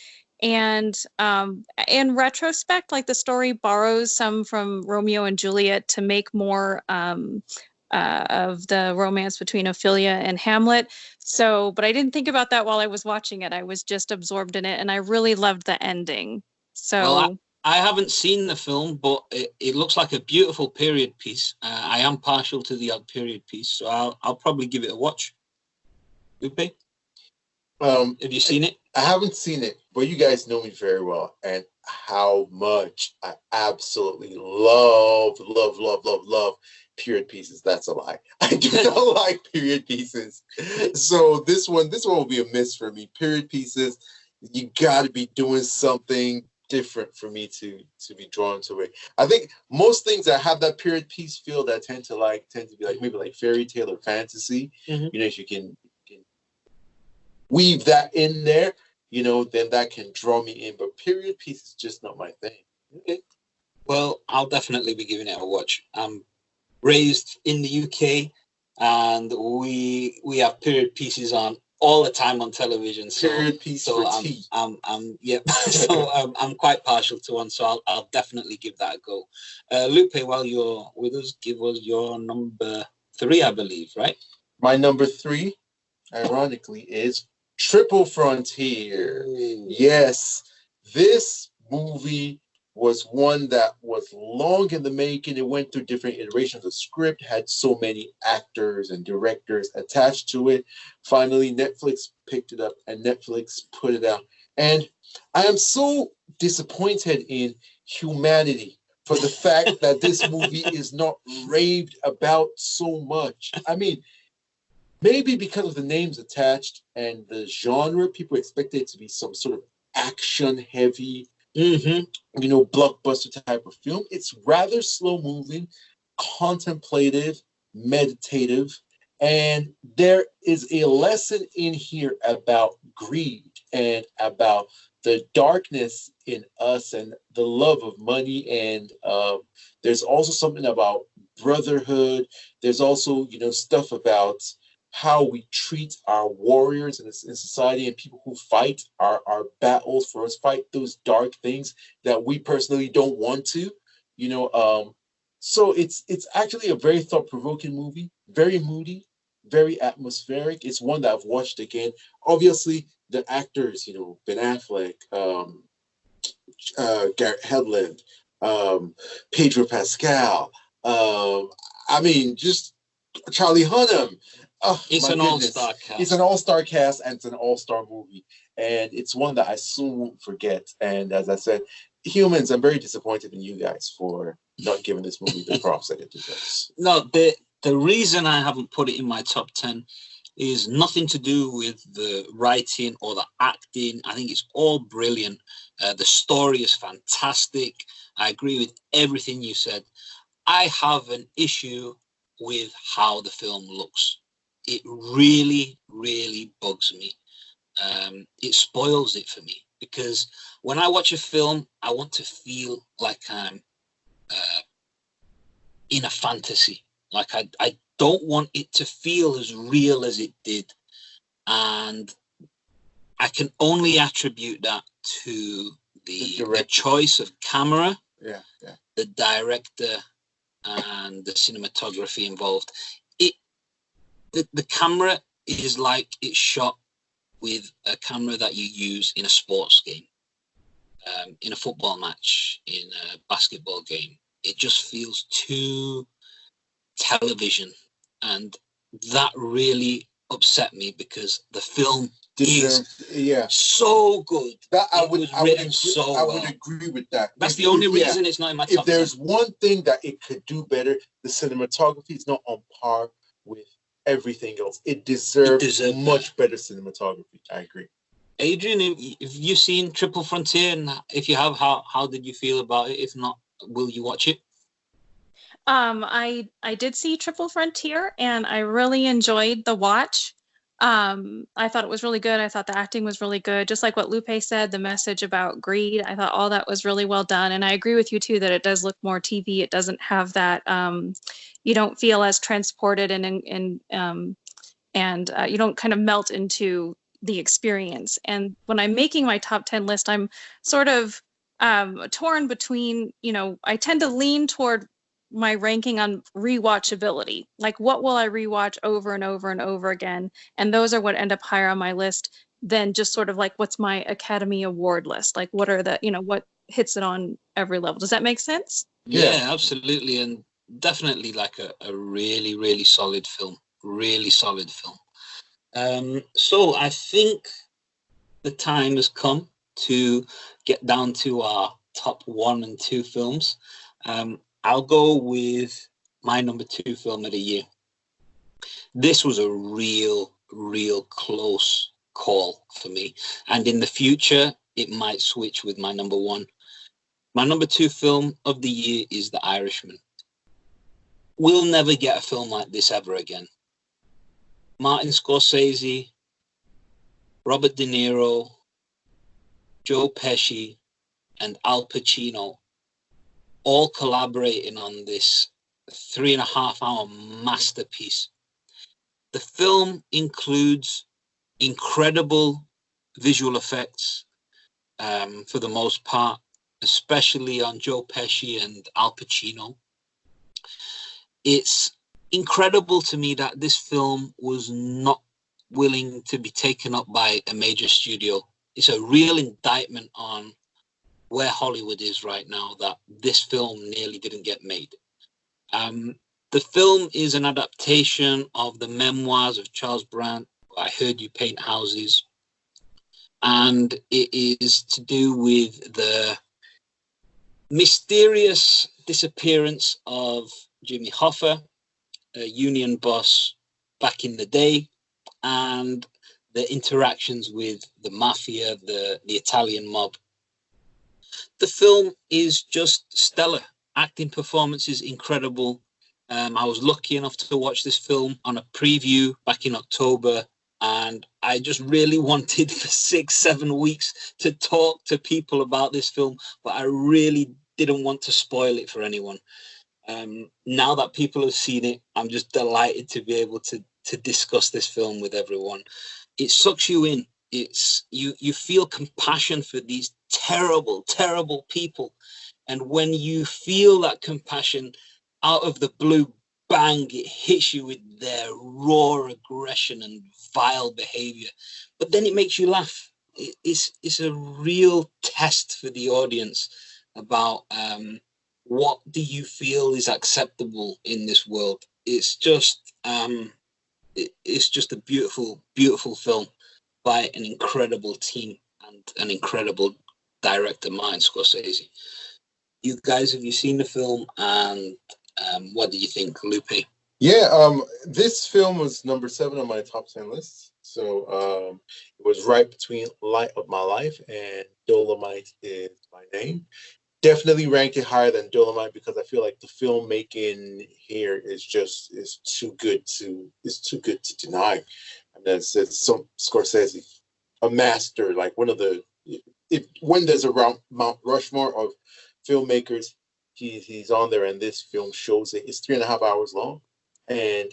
And um, in retrospect, like the story borrows some from Romeo and Juliet to make more um, uh, of the romance between Ophelia and Hamlet. So, but I didn't think about that while I was watching it. I was just absorbed in it and I really loved the ending. So well, I, I, haven't seen the film, but it, it looks like a beautiful period piece. Uh, I am partial to the odd period piece, so I'll I'll probably give it a watch. Lupe, um, have you seen it? I haven't seen it, but you guys know me very well, and how much I absolutely love, love, love, love, love period pieces. That's a lie. <laughs> I do <laughs> not like period pieces. So this one, this one will be a miss for me. Period pieces you got to be doing something different for me to to be drawn to it. I think most things that have that period piece feel that tend to like tend to be like maybe like fairy tale or fantasy. Mhm. You know, if you can, can weave that in there, you know, then that can draw me in. But period piece is just not my thing. Okay. Well, I'll definitely be giving it a watch. I'm raised in the UK, and we we have period pieces on all the time on television. So, Period piece so for I'm, tea. I'm, I'm, yep. <laughs> so I'm, I'm quite partial to one. So I'll, I'll definitely give that a go. Uh, Lupe, while you're with us, give us your number three, I believe, right? My number three, ironically, is Triple Frontier. Yes, this movie was one that was long in the making. It went through different iterations of script, had so many actors and directors attached to it. Finally, Netflix picked it up and Netflix put it out. And I am so disappointed in humanity for the fact that this movie is not raved about so much. I mean, maybe because of the names attached and the genre, people expect it to be some sort of action heavy, Mm-hmm. you know, blockbuster type of film. It's rather slow moving, contemplative, meditative, and there is a lesson in here about greed and about the darkness in us and the love of money and um, there's also something about brotherhood there's also you know stuff about how we treat our warriors in, in society and people who fight our, our battles for us fight those dark things that we personally don't want to you know um so it's it's actually a very thought-provoking movie very moody very atmospheric. It's one that i've watched again. Obviously the actors you know ben affleck um uh garrett hedlund um pedro pascal um i mean just charlie hunnam oh, It's an all-star cast. It's an all-star cast and it's an all-star movie, and it's one that I soon won't forget. And as I said, humans, I'm very disappointed in you guys for not giving this movie the props that it deserves. <laughs> No, the the reason I haven't put it in my top ten is nothing to do with the writing or the acting. I think it's all brilliant. Uh, the story is fantastic. I agree with everything you said. I have an issue with how the film looks. It really, really bugs me. Um, it spoils it for me because when I watch a film, I want to feel like I'm uh, in a fantasy. Like I, I don't want it to feel as real as it did. And I can only attribute that to The the, the choice of camera, Yeah, yeah. the director, and the cinematography involved. The, the camera is like it's shot with a camera that you use in a sports game, um, in a football match, in a basketball game. It just feels too television, and that really upset me because the film Deserve, yeah. so good. That I It would, I would, agree, so I would agree with that. That's If- the only yeah, reason it's not in my If top. 10. there's one thing that it could do better, the cinematography is not on par with everything else. It deserves deserved much better cinematography. I agree. Adrian, have you- have you seen Triple Frontier? And if you have, how how did you feel about it? If not, will you watch it? Um, I I did see Triple Frontier and I really enjoyed the watch. Um, I thought it was really good. I thought the acting was really good. Just like what Lupe said, the message about greed, I thought all that was really well done. And I agree with you too that it does look more TV. It doesn't have that um, you don't feel as transported and and, um and uh, you don't kind of melt into the experience. And when I'm making my top 10 list, I'm sort of um, torn between, you know, I tend to lean toward my ranking on rewatchability. Like, what will I rewatch over and over and over again? And those are what end up higher on my list than just sort of like what's my Academy Award list? Like, what are the, you know, what hits it on every level? Does that make sense? Yeah, Yeah. absolutely, and definitely like a, a really really solid film. Really solid film. Um, so I think the time has come to get down to our top one and two films. Um, I'll go with my number two film of the year. This was a real, real close call for me. And in the future, it might switch with my number one. My number two film of the year is The Irishman. We'll never get a film like this ever again. Martin Scorsese, Robert De Niro, Joe Pesci, and Al Pacino all collaborating on this three and a half hour masterpiece. The film includes incredible visual effects um, for the most part, especially on Joe Pesci and Al Pacino. It's incredible to me that this film was not willing to be taken up by a major studio. It's a real indictment on where Hollywood is right now that this film nearly didn't get made. Um, the film is an adaptation of the memoirs of Charles Brandt. I heard you paint houses, and it is to do with the mysterious disappearance of Jimmy Hoffa, a union boss back in the day, and the interactions with the mafia, the, the Italian mob. The film is just stellar. Acting performance is incredible. Um, I was lucky enough to watch this film on a preview back in October, and I just really <laughs> wanted for six, seven weeks to talk to people about this film, but I really didn't want to spoil it for anyone. Um, now that people have seen it, I'm just delighted to be able to to discuss this film with everyone. It sucks you in. It's you you feel compassion for these terrible, terrible people, and when you feel that compassion out of the blue, bang, it hits you with their raw aggression and vile behavior. But then it makes you laugh. It, it's it's a real test for the audience about um, what do you feel is acceptable in this world. It's just um, it, it's just a beautiful, beautiful film by an incredible team and an incredible director, Martin Scorsese. You guys, have you seen the film? And um, what do you think, Lupe? Yeah, um, this film was number seven on my top ten list. So um, it was right between Light of My Life and Dolemite is my name. Definitely ranked it higher than Dolemite because I feel like the filmmaking here is just is too good to is too good to deny. And that's it's some Scorsese, a master, like one of the if when there's a Mount Rushmore of filmmakers, he, he's on there, and this film shows it. It's three and a half hours long, and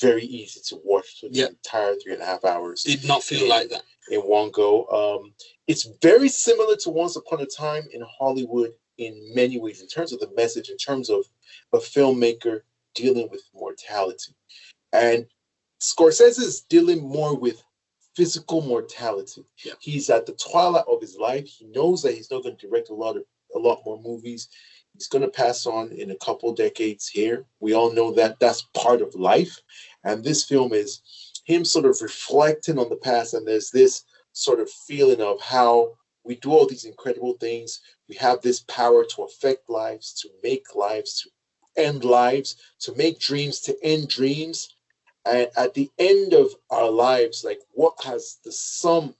very easy to watch through the Yeah. entire three and a half hours Did not feel like that. in one go. Um, it's very similar to Once Upon a Time in Hollywood in many ways, in terms of the message, in terms of a filmmaker dealing with mortality. And Scorsese is dealing more with physical mortality. Yeah. He's at the twilight of his life. He knows that he's not going to direct a lot of a lot more movies. He's going to pass on in a couple decades here. We all know that that's part of life. And this film is him sort of reflecting on the past. And there's this sort of feeling of how we do all these incredible things. We have this power to affect lives, to make lives, to end lives, to make dreams, to end dreams. And at the end of our lives, like what has the sum,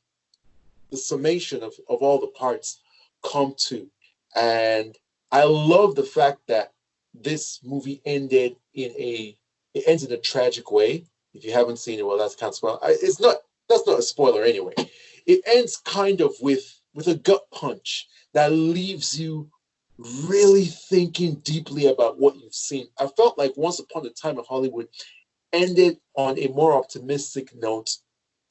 the summation of, of all the parts come to? And I love the fact that this movie ended in a it ends in a tragic way. If you haven't seen it, well, that's kind of spoil. It's not that's not a spoiler anyway. It ends kind of with with a gut punch that leaves you really thinking deeply about what you've seen. I felt like Once Upon a Time in Hollywood ended on a more optimistic note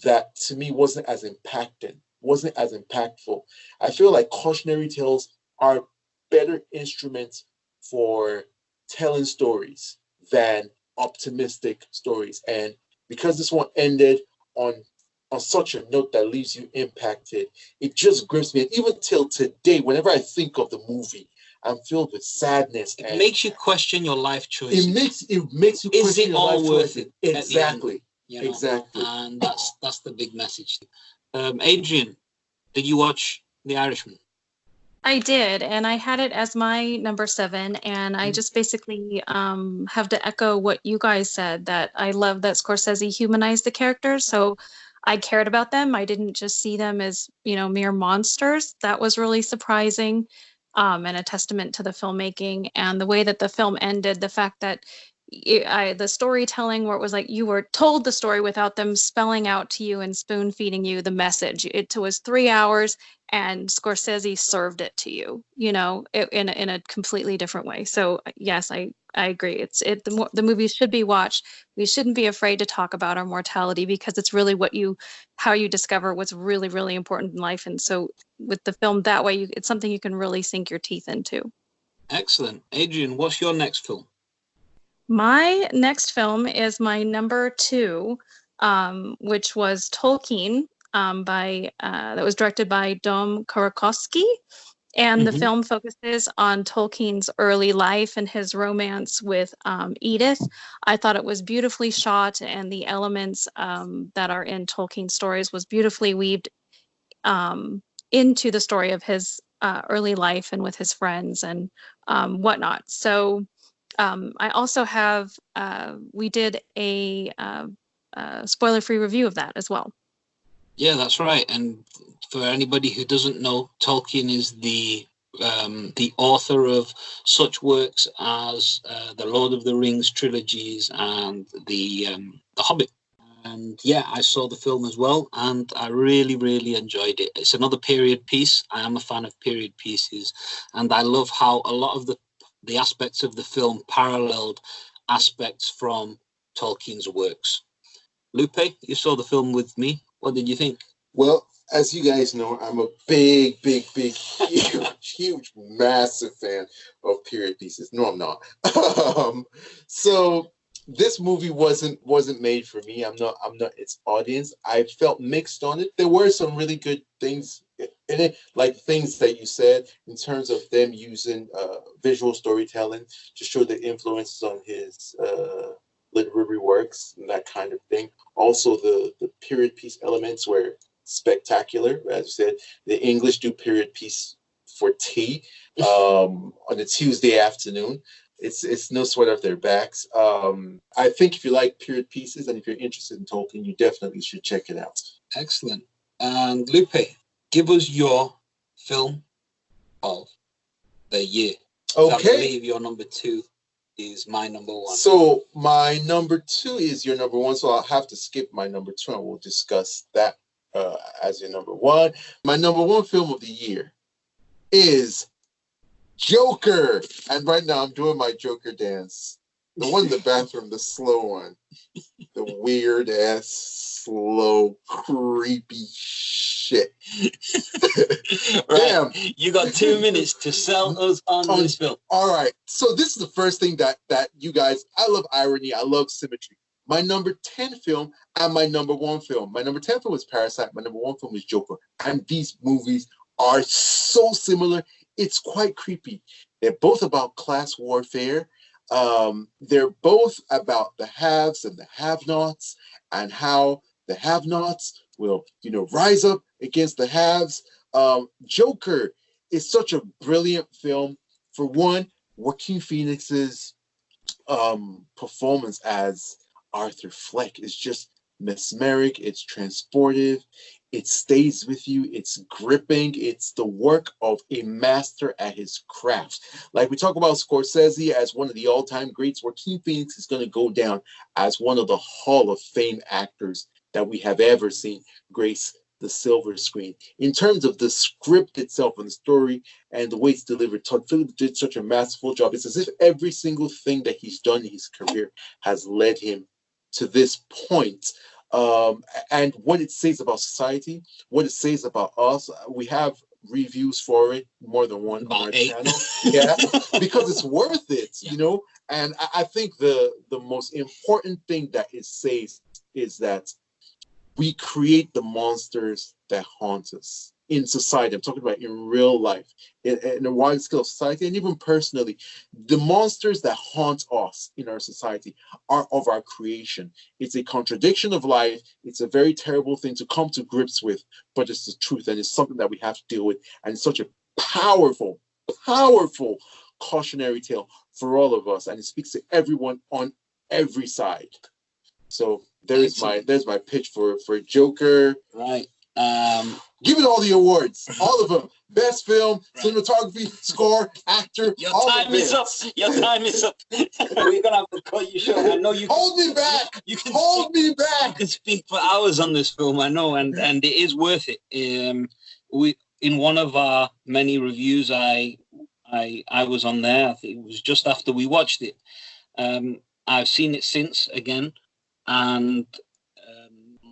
that to me wasn't as impacting, wasn't as impactful. I feel like cautionary tales are better instruments for telling stories than optimistic stories. And because this one ended on on such a note that leaves you impacted, it just grips me. And even till today, whenever I think of the movie, I'm filled with sadness. It and makes you question your life choices. it makes it makes you Is question it your all life worth choices. it at the end? Exactly. you know? Exactly. And that's that's the big message. Um, Adrian, did you watch The Irishman? I did, and I had it as my number seven. And I Mm. just basically um, have to echo what you guys said that I love that Scorsese humanized the characters. So I cared about them. I didn't just see them as, you know, mere monsters. That was really surprising um, and a testament to the filmmaking and the way that the film ended. The fact that I, the storytelling where it was like you were told the story without them spelling out to you and spoon feeding you the message. It was three hours and Scorsese served it to you, you know, in, in a completely different way. So yes, I, I agree. It's it the, the movies should be watched. We shouldn't be afraid to talk about our mortality because it's really what you how you discover what's really really important in life. And so with the film that way, you, it's something you can really sink your teeth into. Excellent, Adrian. What's your next film? My next film is my number two, um, which was Tolkien um, by uh, that was directed by Dome Karukoski. And mm-hmm. the film focuses on Tolkien's early life and his romance with um, Edith. I thought it was beautifully shot, and the elements um, that are in Tolkien stories was beautifully weaved um, into the story of his uh, early life and with his friends and um, whatnot. So um, I also have, uh, we did a, uh, uh, spoiler free review of that as well. Yeah, that's right. And for anybody who doesn't know, Tolkien is the um, the author of such works as uh, the Lord of the Rings trilogies and the um, the Hobbit. And yeah, I saw the film as well, and I really, really enjoyed it. It's another period piece. I am a fan of period pieces, and I love how a lot of the the aspects of the film paralleled aspects from Tolkien's works. Lupe, you saw the film with me. What did you think? Well, as you guys know, I'm a big, big, big, huge, <laughs> huge, massive fan of period pieces. No, I'm not. <laughs> um, so this movie wasn't wasn't made for me. I'm not. I'm not its audience. I felt mixed on it. There were some really good things in it, like things that you said in terms of them using uh, visual storytelling to show the influences on his uh, literary works and that kind of thing. Also, the the period piece elements were spectacular. As you said, the English do period piece for tea <laughs> um, on a Tuesday afternoon it's it's no sweat off their backs. Um, I think if you like period pieces and if you're interested in Tolkien, you definitely should check it out. Excellent. And Lupe, give us your film of the year. Okay. I believe your number two is my number one. So my number two is your number one. So I'll have to skip my number two and we'll discuss that uh, as your number one. My number one film of the year is Joker. And right now I'm doing my Joker dance. The one in the bathroom, the slow one. The weird ass, slow, creepy shit. <laughs> right. Damn. You got two minutes to sell us on, on this um, film. All right. So this is the first thing that that you guys I love irony, I love symmetry. My number 10 film and my number one film. My number 10 film was Parasite. My number one film was Joker. And these movies are so similar it's quite creepy. They're both about class warfare. Um, they're both about the haves and the have-nots and how the have-nots will, you know, rise up against the haves. Um, Joker is such a brilliant film. For one, Joaquin Phoenix's um, performance as Arthur Fleck is just mesmeric. It's transportive it stays with you. It's gripping. It's the work of a master at his craft. Like we talk about scorsese as one of the all-time greats joaquin phoenix is going to go down as one of the hall of fame actors that we have ever seen grace the silver screen. In terms of the script itself and the story and the way it's delivered todd phillips did such a masterful job. It's as if every single thing that he's done in his career has led him to this point um, and what it says about society, what it says about us. We have reviews for it, more than one on our channel. Yeah, <laughs> because it's worth it, yeah. you know. And I, I think the the most important thing that it says is that we create the monsters that haunt us in society. I'm talking about in real life, in, in a wide scale of society, and even personally. The monsters that haunt us in our society are of our creation. It's a contradiction of life. It's a very terrible thing to come to grips with, but it's the truth, and it's something that we have to deal with. And it's such a powerful, powerful cautionary tale for all of us, and it speaks to everyone on every side. So there's Excellent. my there's my pitch for for Joker. Right. Um, Give it all the awards, all of them. Best film, Right. cinematography, score, actor. your time is up. Your time is up. <laughs> We're gonna have to cut you short. I know you. can- Hold me back. You can Hold me I back. can speak for hours on this film. I know, and and it is worth it. Um, we in one of our many reviews, I I I was on there. I think it was just after we watched it. Um, I've seen it since again, and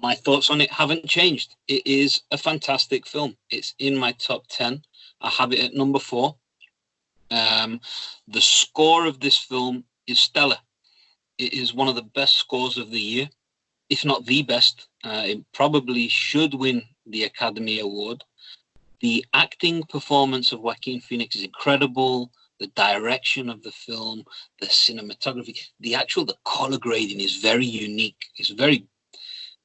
my thoughts on it haven't changed. It is a fantastic film. It's in my top ten. I have it at number four. Um, the score of this film is stellar. It is one of the best scores of the year if not the best. Uh, it probably should win the Academy Award. The acting performance of Joaquin Phoenix is incredible. The direction of the film, the cinematography, the actual the color grading is very unique. It's very,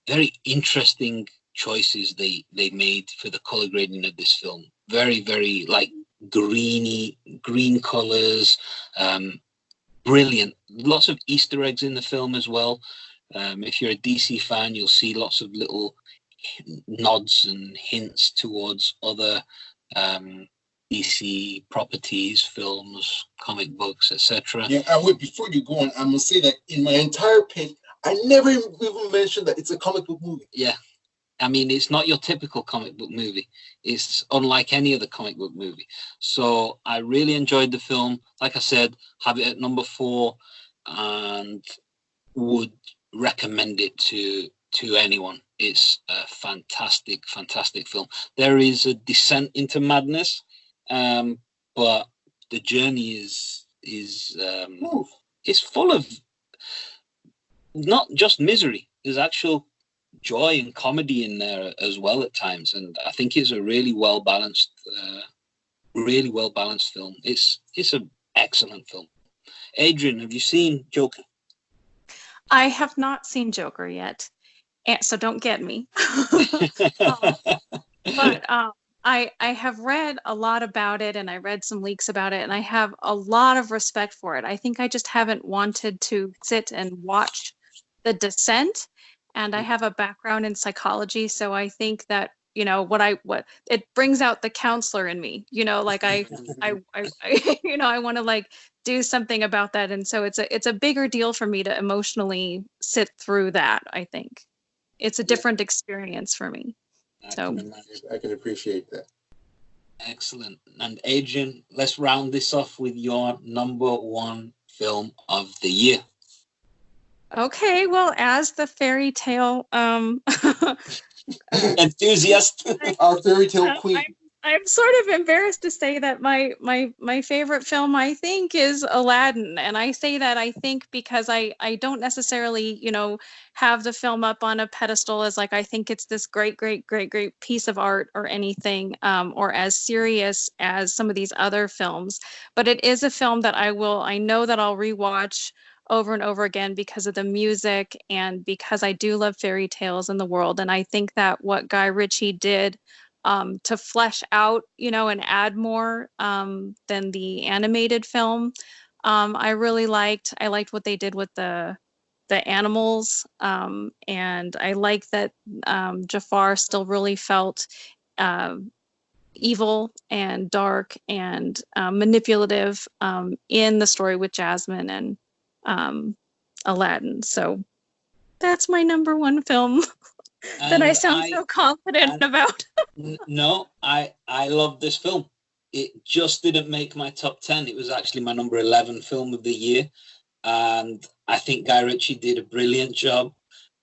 very interesting choices they they made for the color grading of this film. Very, very like greeny, green colors. Um, brilliant. Lots of Easter eggs in the film as well. Um, if you're a DC fan, you'll see lots of little nods and hints towards other um, DC properties, films, comic books, etc. Yeah, I would. Before you go on, I'm gonna say that in my entire pitch, I never even mentioned that it's a comic book movie. Yeah. I mean, it's not your typical comic book movie. It's unlike any other comic book movie. So I really enjoyed the film. Like I said, have it at number four, and would recommend it to to anyone. It's a fantastic, fantastic film. There is a descent into madness, um, but the journey is is um, Ooh. it's full of not just misery. There's actual joy and comedy in there as well at times, and I think it's a really well balanced, uh, really well balanced film. It's it's an excellent film. Adrian, have you seen Joker? I have not seen Joker yet, and so don't get me. <laughs> but <laughs> um, I I have read a lot about it, and I read some leaks about it, and I have a lot of respect for it. I think I just haven't wanted to sit and watch the descent, and I mm. have a background in psychology, so I think that you know what I what it brings out the counselor in me. You know, like I <laughs> I, I, I <laughs> you know I want to like do something about that, and so it's a it's a bigger deal for me to emotionally sit through that. I think it's a different experience for me. I So- can. I can appreciate that. Excellent. And Adrian, let's round this off with your number one film of the year. Okay, well, as the fairy tale um <laughs> Enthusiast. <laughs> Our fairy tale Uh, queen. I'm sort of embarrassed to say that my my my favorite film I think is Aladdin and I say that I think because I I don't necessarily, you know, have the film up on a pedestal as like I think it's this great great great great piece of art or anything um or as serious as some of these other films, but it is a film that I will I know that I'll rewatch over and over again because of the music and because I do love fairy tales in the world and I think that what Guy Ritchie did um, to flesh out, you know, and add more um, than the animated film. Um, I really liked. I liked what they did with the the animals, um, and I like that um, Jafar still really felt um evil and dark and um, manipulative um, in the story with Jasmine and um, Aladdin. So that's my number one film <laughs> that I sound so confident and- about. <laughs> No, I I love this film. It just didn't make my top ten. It was actually my number eleven film of the year, and I think Guy Ritchie did a brilliant job.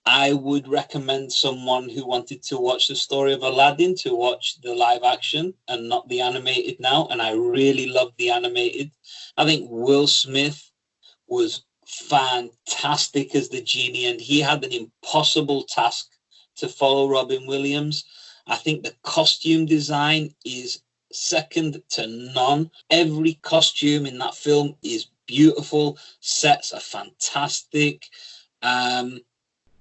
I would recommend someone who wanted to watch the story of Aladdin to watch the live action and not the animated now. And I really love the animated. I think Will Smith was fantastic as the genie, and he had an impossible task to follow Robin Williams. I think the costume design is second to none. Every costume in that film is beautiful. Sets are fantastic. Um,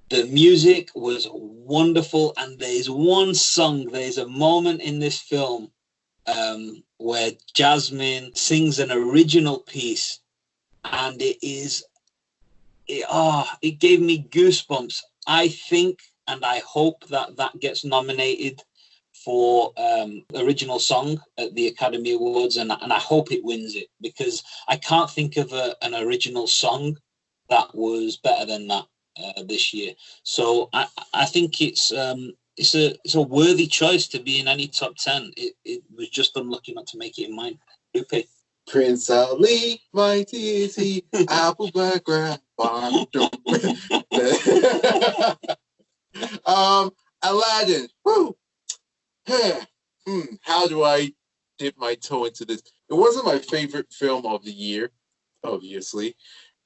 the music was wonderful, and there's one song. There's a moment in this film um, where Jasmine sings an original piece, and it is, it, oh, it gave me goosebumps. I think and I hope that that gets nominated for um, original song at the Academy Awards, and, and I hope it wins it because I can't think of a, an original song that was better than that uh, this year. So I, I think it's um, it's a it's a worthy choice to be in any top ten. It, it was just unlucky not to make it in mine. Lupe. Prince Ali, my TT, <laughs> apple background, farm. <laughs> um, Aladdin. Woo. hmm, how do I dip my toe into this? It wasn't my favorite film of the year, obviously.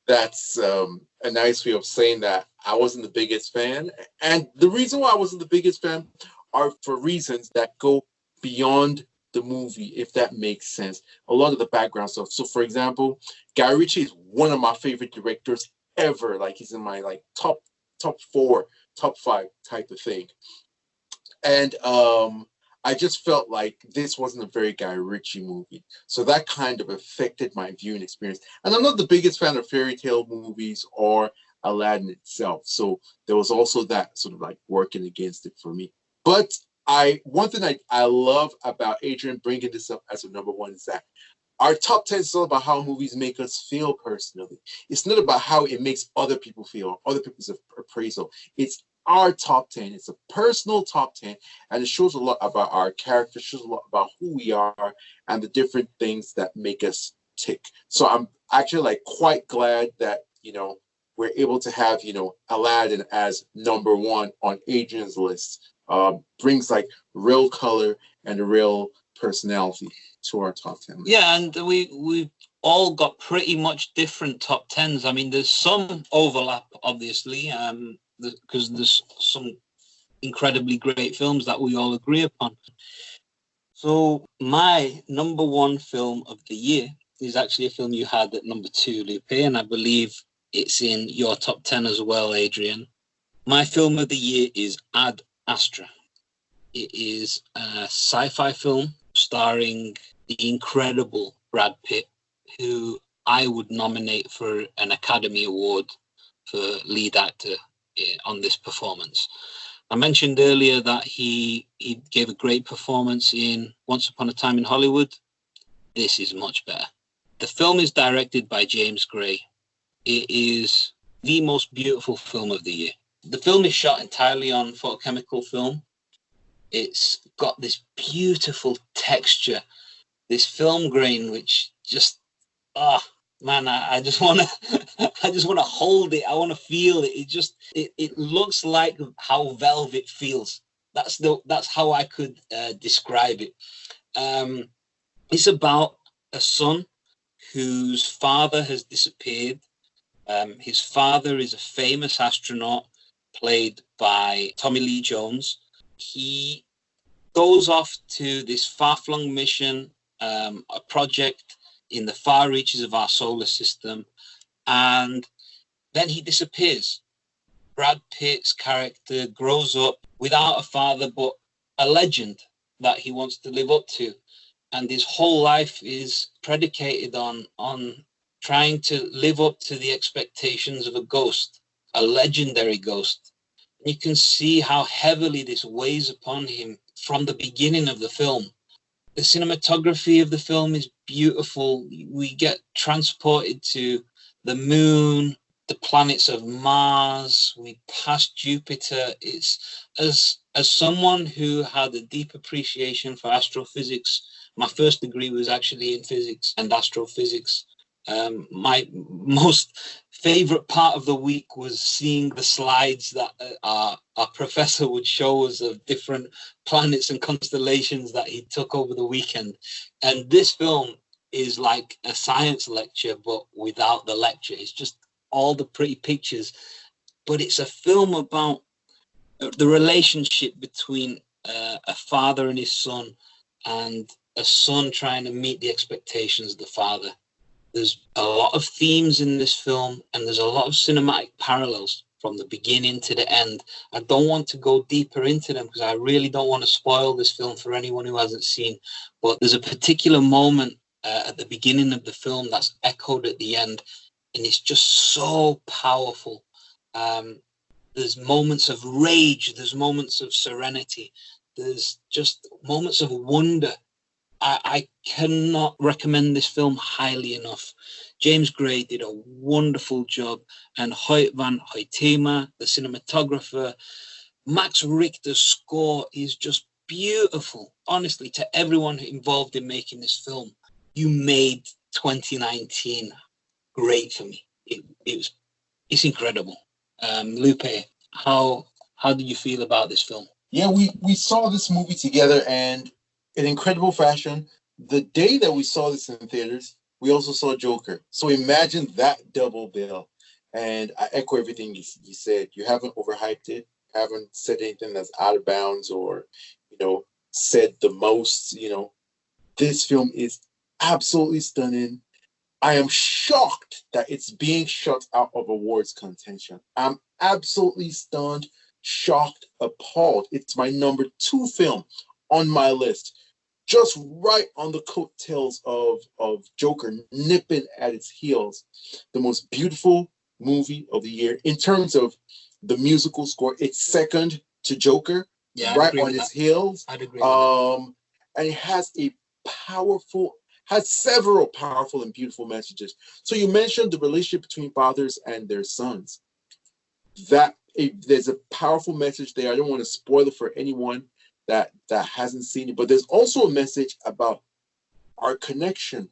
That's um, a nice way of saying that I wasn't the biggest fan. And the reason why I wasn't the biggest fan are for reasons that go beyond the movie, if that makes sense. A lot of the background stuff. So, for example, Guy Ritchie is one of my favorite directors ever. Like he's in my like top top four, top five type of thing. And um, I just felt like this wasn't a very Guy Ritchie movie. So that kind of affected my viewing experience. And I'm not the biggest fan of fairy tale movies or Aladdin itself. So there was also that sort of like working against it for me. But I one thing I, I love about Adrian bringing this up as a number one is that our top 10 is all about how movies make us feel personally. It's not about how it makes other people feel, other people's appraisal. It's our top 10. It's a personal top 10, and it shows a lot about our character, shows a lot about who we are, and the different things that make us tick. So I'm actually like quite glad that, you know, we're able to have, you know, Aladdin as number one on Adrian's list. Uh, brings like real color and real personality to our top 10. Yeah, and we we've all got pretty much different top 10s. I mean, there's some overlap, obviously. Um, because there's some incredibly great films that we all agree upon. So my number one film of the year is actually a film you had at number two, Lupe, and I believe it's in your top ten as well, Adrian. My film of the year is Ad Astra. It is a sci-fi film starring the incredible Brad Pitt, who I would nominate for an Academy Award for lead actor eh, on this performance. I mentioned earlier that he he gave a great performance in Once Upon a Time in Hollywood. This is much better. The film is directed by James Gray. It is the most beautiful film of the year. The film is shot entirely on photochemical film. It's got this beautiful texture, this film grain, which just ah, man, I, I just <laughs> want to, I just want to hold it. I want to feel it. It just, it, it looks like how velvet feels. That's the, that's how I could uh, describe it. Um, it's about a son whose father has disappeared. Um, his father is a famous astronaut played by Tommy Lee Jones. He goes off to this far-flung mission, um, a project in the far reaches of our solar system. And then he disappears. Brad Pitt's character grows up without a father, but a legend that he wants to live up to. And his whole life is predicated on, on trying to live up to the expectations of a ghost, a legendary ghost. You can see how heavily this weighs upon him from the beginning of the film the cinematography of the film is beautiful. We get transported to the moon, the planets of Mars. We pass Jupiter. It's as as someone who had a deep appreciation for astrophysics. My first degree was actually in physics and astrophysics. Um, my most favorite part of the week was seeing the slides that uh, our, our professor would show us of different planets and constellations that he took over the weekend. And this film is like a science lecture, but without the lecture. It's just all the pretty pictures. But it's a film about uh, the relationship between uh, a father and his son, and a son trying to meet the expectations of the father there's a lot of themes in this film and there's a lot of cinematic parallels from the beginning to the end. I don't want to go deeper into them because I really don't want to spoil this film for anyone who hasn't seen. But there's a particular moment uh, at the beginning of the film that's echoed at the end, and it's just so powerful. Um, There's moments of rage. There's moments of serenity. There's just moments of wonder. I, I cannot recommend this film highly enough. James Gray did a wonderful job, and Hoyt van Hoytema, the cinematographer, Max Richter's score is just beautiful. Honestly, to everyone involved in making this film, you made 2019 great for me. It, it was, it's incredible. Um, Lupe, how how do you feel about this film? Yeah, we we saw this movie together, and in incredible fashion. The day that we saw this in theaters, we also saw Joker. So imagine that double bill. And I echo everything you, you said. You haven't overhyped it, haven't said anything that's out of bounds or, you know, said the most. You know, this film is absolutely stunning. I am shocked that it's being shut out of awards contention. I'm absolutely stunned, shocked, appalled. It's my number two film on my list, just right on the coattails of, of Joker nipping at its heels. The most beautiful movie of the year in terms of the musical score. It's second to Joker, Yeah, right on its that. heels. I'd agree. Um, and it has a powerful, has several powerful and beautiful messages. So you mentioned the relationship between fathers and their sons. That it, there's a powerful message there. I don't want to spoil it for anyone that that hasn't seen it, but there's also a message about our connection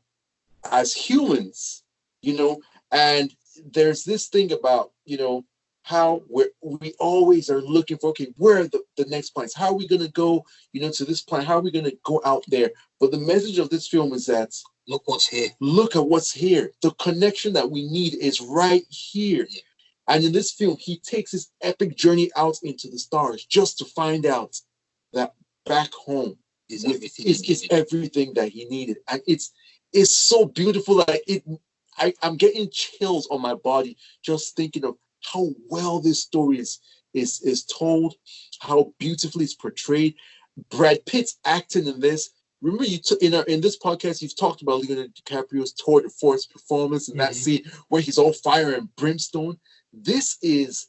as humans, you know. And there's this thing about you know how we we always are looking for okay where are the, the next plans? How are we going to go you know to this plan? How are we going to go out there? But the message of this film is that Look what's here. look at what's here. The connection that we need is right here. And in this film he takes his epic journey out into the stars just to find out that back home Is everything. is, is everything that he needed and it's it's so beautiful like it I, i'm getting chills on my body just thinking of how well this story is is is told how beautifully it's portrayed brad pitt's acting in this remember you took in our in this podcast you've talked about leonardo dicaprio's tour de force performance in that Mhm. scene where he's all fire and brimstone this is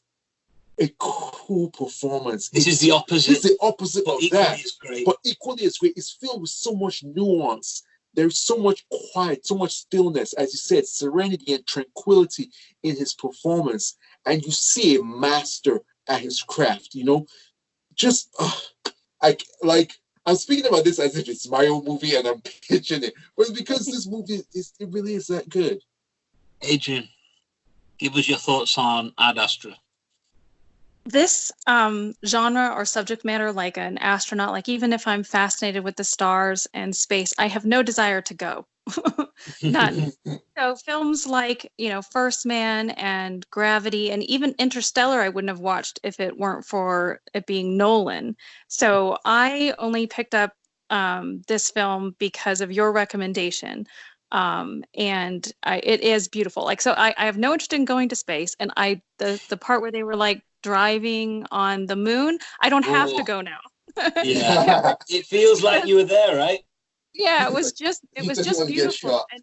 a cool performance This is It's- the opposite, is the opposite but of equally that but equally as great. It's filled with so much nuance. There's so much quiet, so much stillness, as you said, serenity and tranquility in his performance. And you see a master at his craft, you know? Just, uh, I like, I'm speaking about this as if it's my own movie and I'm <laughs> pitching it, but it's because this movie is, it really is that good. Adrian, give us your thoughts on Ad Astra. This um, genre or subject matter, like an astronaut, like even if I'm fascinated with the stars and space, I have no desire to go. <laughs> None. <laughs> So films like, you know, First Man and Gravity and even Interstellar, I wouldn't have watched if it weren't for it being Nolan. So I only picked up um, this film because of your recommendation. Um, and I, it is beautiful. Like, so I, I have no interest in going to space. And I, the, the part where they were like driving on the moon, I don't have to Oh. go now. Yeah. <laughs> it feels like you were there, right? yeah, it was just, it was just beautiful. And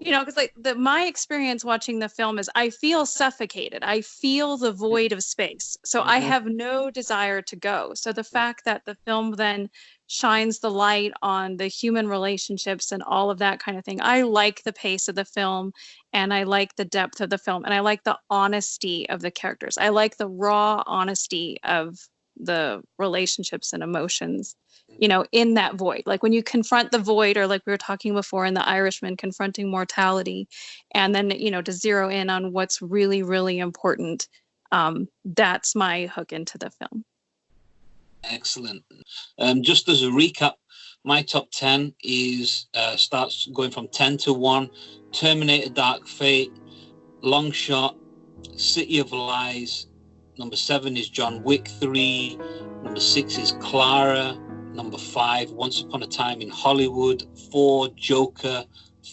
you know because like the my experience watching the film is i feel suffocated i feel the void of space so i Mhm. have no desire to go so the fact that the film then shines the light on the human relationships and all of that kind of thing. I like the pace of the film and i like the depth of the film and i like the honesty of the characters. I like the raw honesty of the relationships and emotions you know in that void. Like when you confront the void or like we were talking before in the irishman confronting mortality and then you know to zero in on what's really really important um, that's my hook into the film Excellent. Um, just as a recap, my top 10 is uh, starts going from 10 to 1 Terminator Dark Fate, Long Shot, City of Lies. Number 7 is John Wick 3. Number 6 is Clara. Number 5, Once Upon a Time in Hollywood. 4, Joker.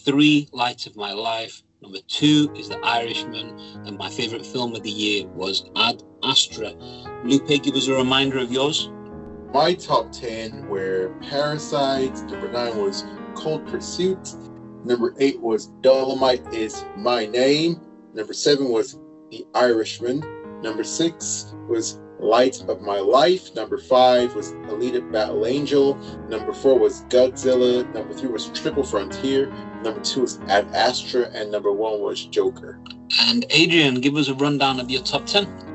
3, Light of My Life. Number 2 is The Irishman. And my favorite film of the year was Ad Astra. Lupe, give us a reminder of yours. My top 10 were Parasites, number 9 was Cold Pursuit, number 8 was Dolemite is My Name, number 7 was The Irishman, Number six was Light of My Life. Number five was Alita Battle Angel. Number four was Godzilla. Number three was Triple Frontier. Number two was Ad Astra. And number one was Joker. And Adrian, give us a rundown of your top 10.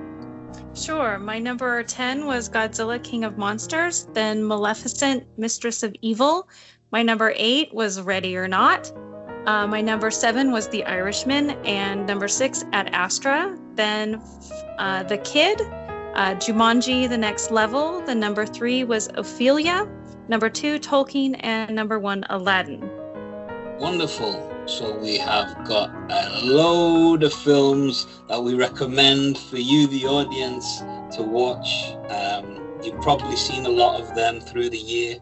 Sure. My number 10 was Godzilla King of Monsters, then Maleficent, Mistress of Evil. My number 8 was Ready or Not. Uh, my number 7 was The Irishman, and number 6 Ad Astra. Then uh, The Kid, uh, Jumanji, The Next Level. The number 3 was Ophelia. Number 2, Tolkien, and number 1, Aladdin. Wonderful. So we have got a load of films that we recommend for you, the audience, to watch. Um, you've probably seen a lot of them through the year,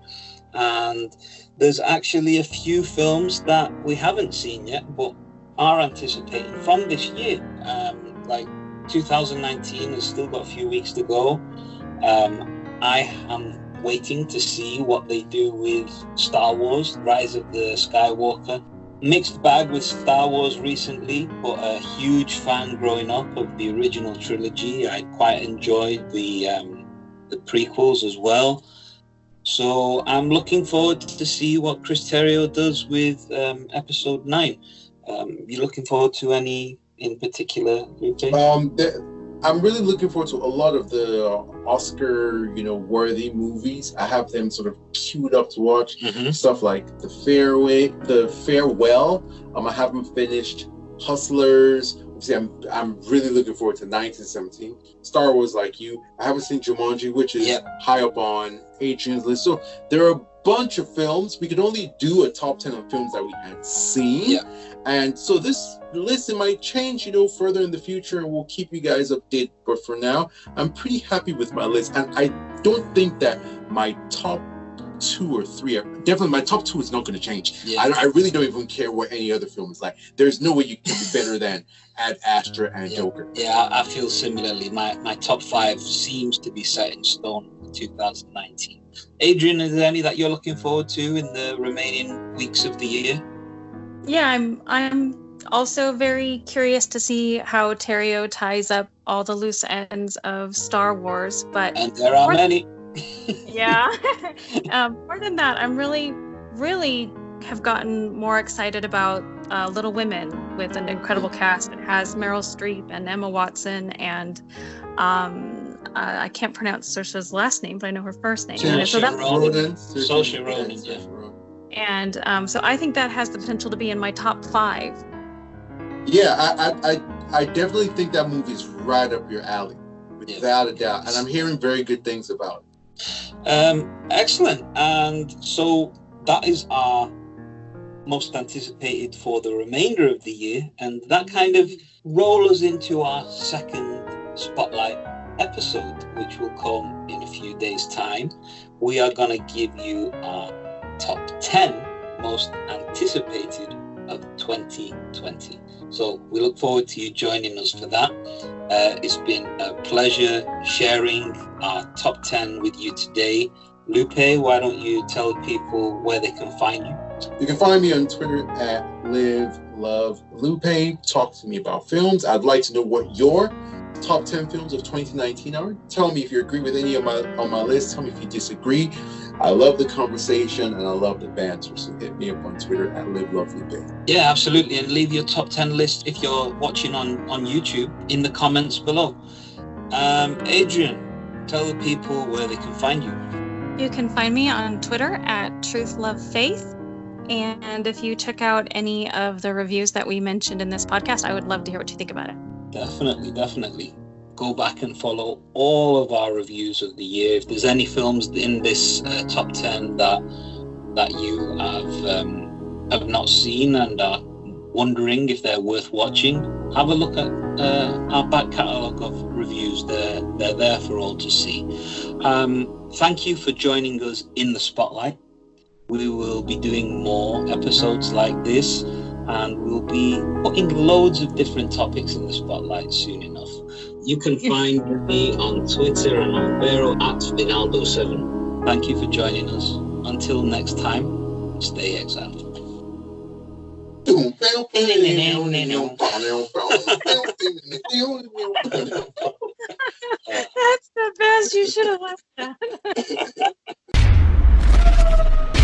and there's actually a few films that we haven't seen yet, but are anticipating from this year. Um, like 2019 has still got a few weeks to go. Um, I am waiting to see what they do with Star Wars: Rise of the Skywalker mixed bag with Star Wars recently, but a huge fan growing up of the original trilogy. I quite enjoyed the um, the prequels as well. So I'm looking forward to see what Chris Terrio does with um, Episode Nine. Um, you looking forward to any in particular? Um, I'm really looking forward to a lot of the Oscar, you know, worthy movies. I have them sort of queued up to watch. Mm-hmm. Stuff like The Fairway, The Farewell. Um, I haven't finished. Hustlers. See, I'm I'm really looking forward to 1917. Star Wars, like you. I haven't seen Jumanji, which is Yep. high up on Adrian's list. So there are bunch of films. We could only do a top 10 of films that we had seen. Yeah. And so this list it might change, you know, further in the future, and we'll keep you guys updated. But for now, I'm pretty happy with my list, and I don't think that my top two or three are definitely my top two is not going to change. Yeah. I, I really don't even care what any other film is like. There's no way you can be better than Ad Astra and Yeah. Joker. Yeah, I feel similarly. My my top five seems to be set in stone 2019. Adrian, is there any that you're looking forward to in the remaining weeks of the year? Yeah, I'm I'm also very curious to see how Terrio ties up all the loose ends of Star Wars, but And there are many. <laughs> yeah. <laughs> um, more than that, I'm really, really have gotten more excited about uh, Little Women with an incredible cast. It has Meryl Streep and Emma Watson and um, uh, I can't pronounce Saoirse's last name, but I know her first name. Saoirse And so that- Ronan. Saoirse Saoirse Ronan, yeah. And um, so I think that has the potential to be in my top five. Yeah, I, I, I, I definitely think that movie is right up your alley, without a doubt. And I'm hearing very good things about it. Um, excellent. And so that is our most anticipated for the remainder of the year. And that kind of rolls us into our second spotlight episode, which will come in a few days' time. We are going to give you our top 10 most anticipated of 2020. So we look forward to you joining us for that. Uh, it's been a pleasure sharing our top 10 with you today. Lupe, why don't you tell people where they can find you? You can find me on Twitter at Live Love Lupe. Talk to me about films. I'd like to know what your top 10 films of 2019 are. Tell me if you agree with any of my on my list. Tell me if you disagree. I love the conversation and I love the banter. So hit me up on Twitter at Live Love Lupe. Yeah, absolutely. And leave your top 10 list if you're watching on, on YouTube in the comments below. Um, Adrian, tell the people where they can find you. You can find me on Twitter at Truth Love Faith. And if you check out any of the reviews that we mentioned in this podcast, I would love to hear what you think about it. Definitely, definitely. Go back and follow all of our reviews of the year. If there's any films in this uh, top 10 that that you have um, have not seen and are wondering if they're worth watching, have a look at uh, our back catalogue of reviews. They're, they're there for all to see. Um, thank you for joining us in the spotlight. We will be doing more episodes like this and we'll be putting loads of different topics in the spotlight soon enough. You can find me on Twitter and on Vero at Vinaldo7. Thank you for joining us. Until next time, stay exiled. That's the best. You should have left that. <laughs>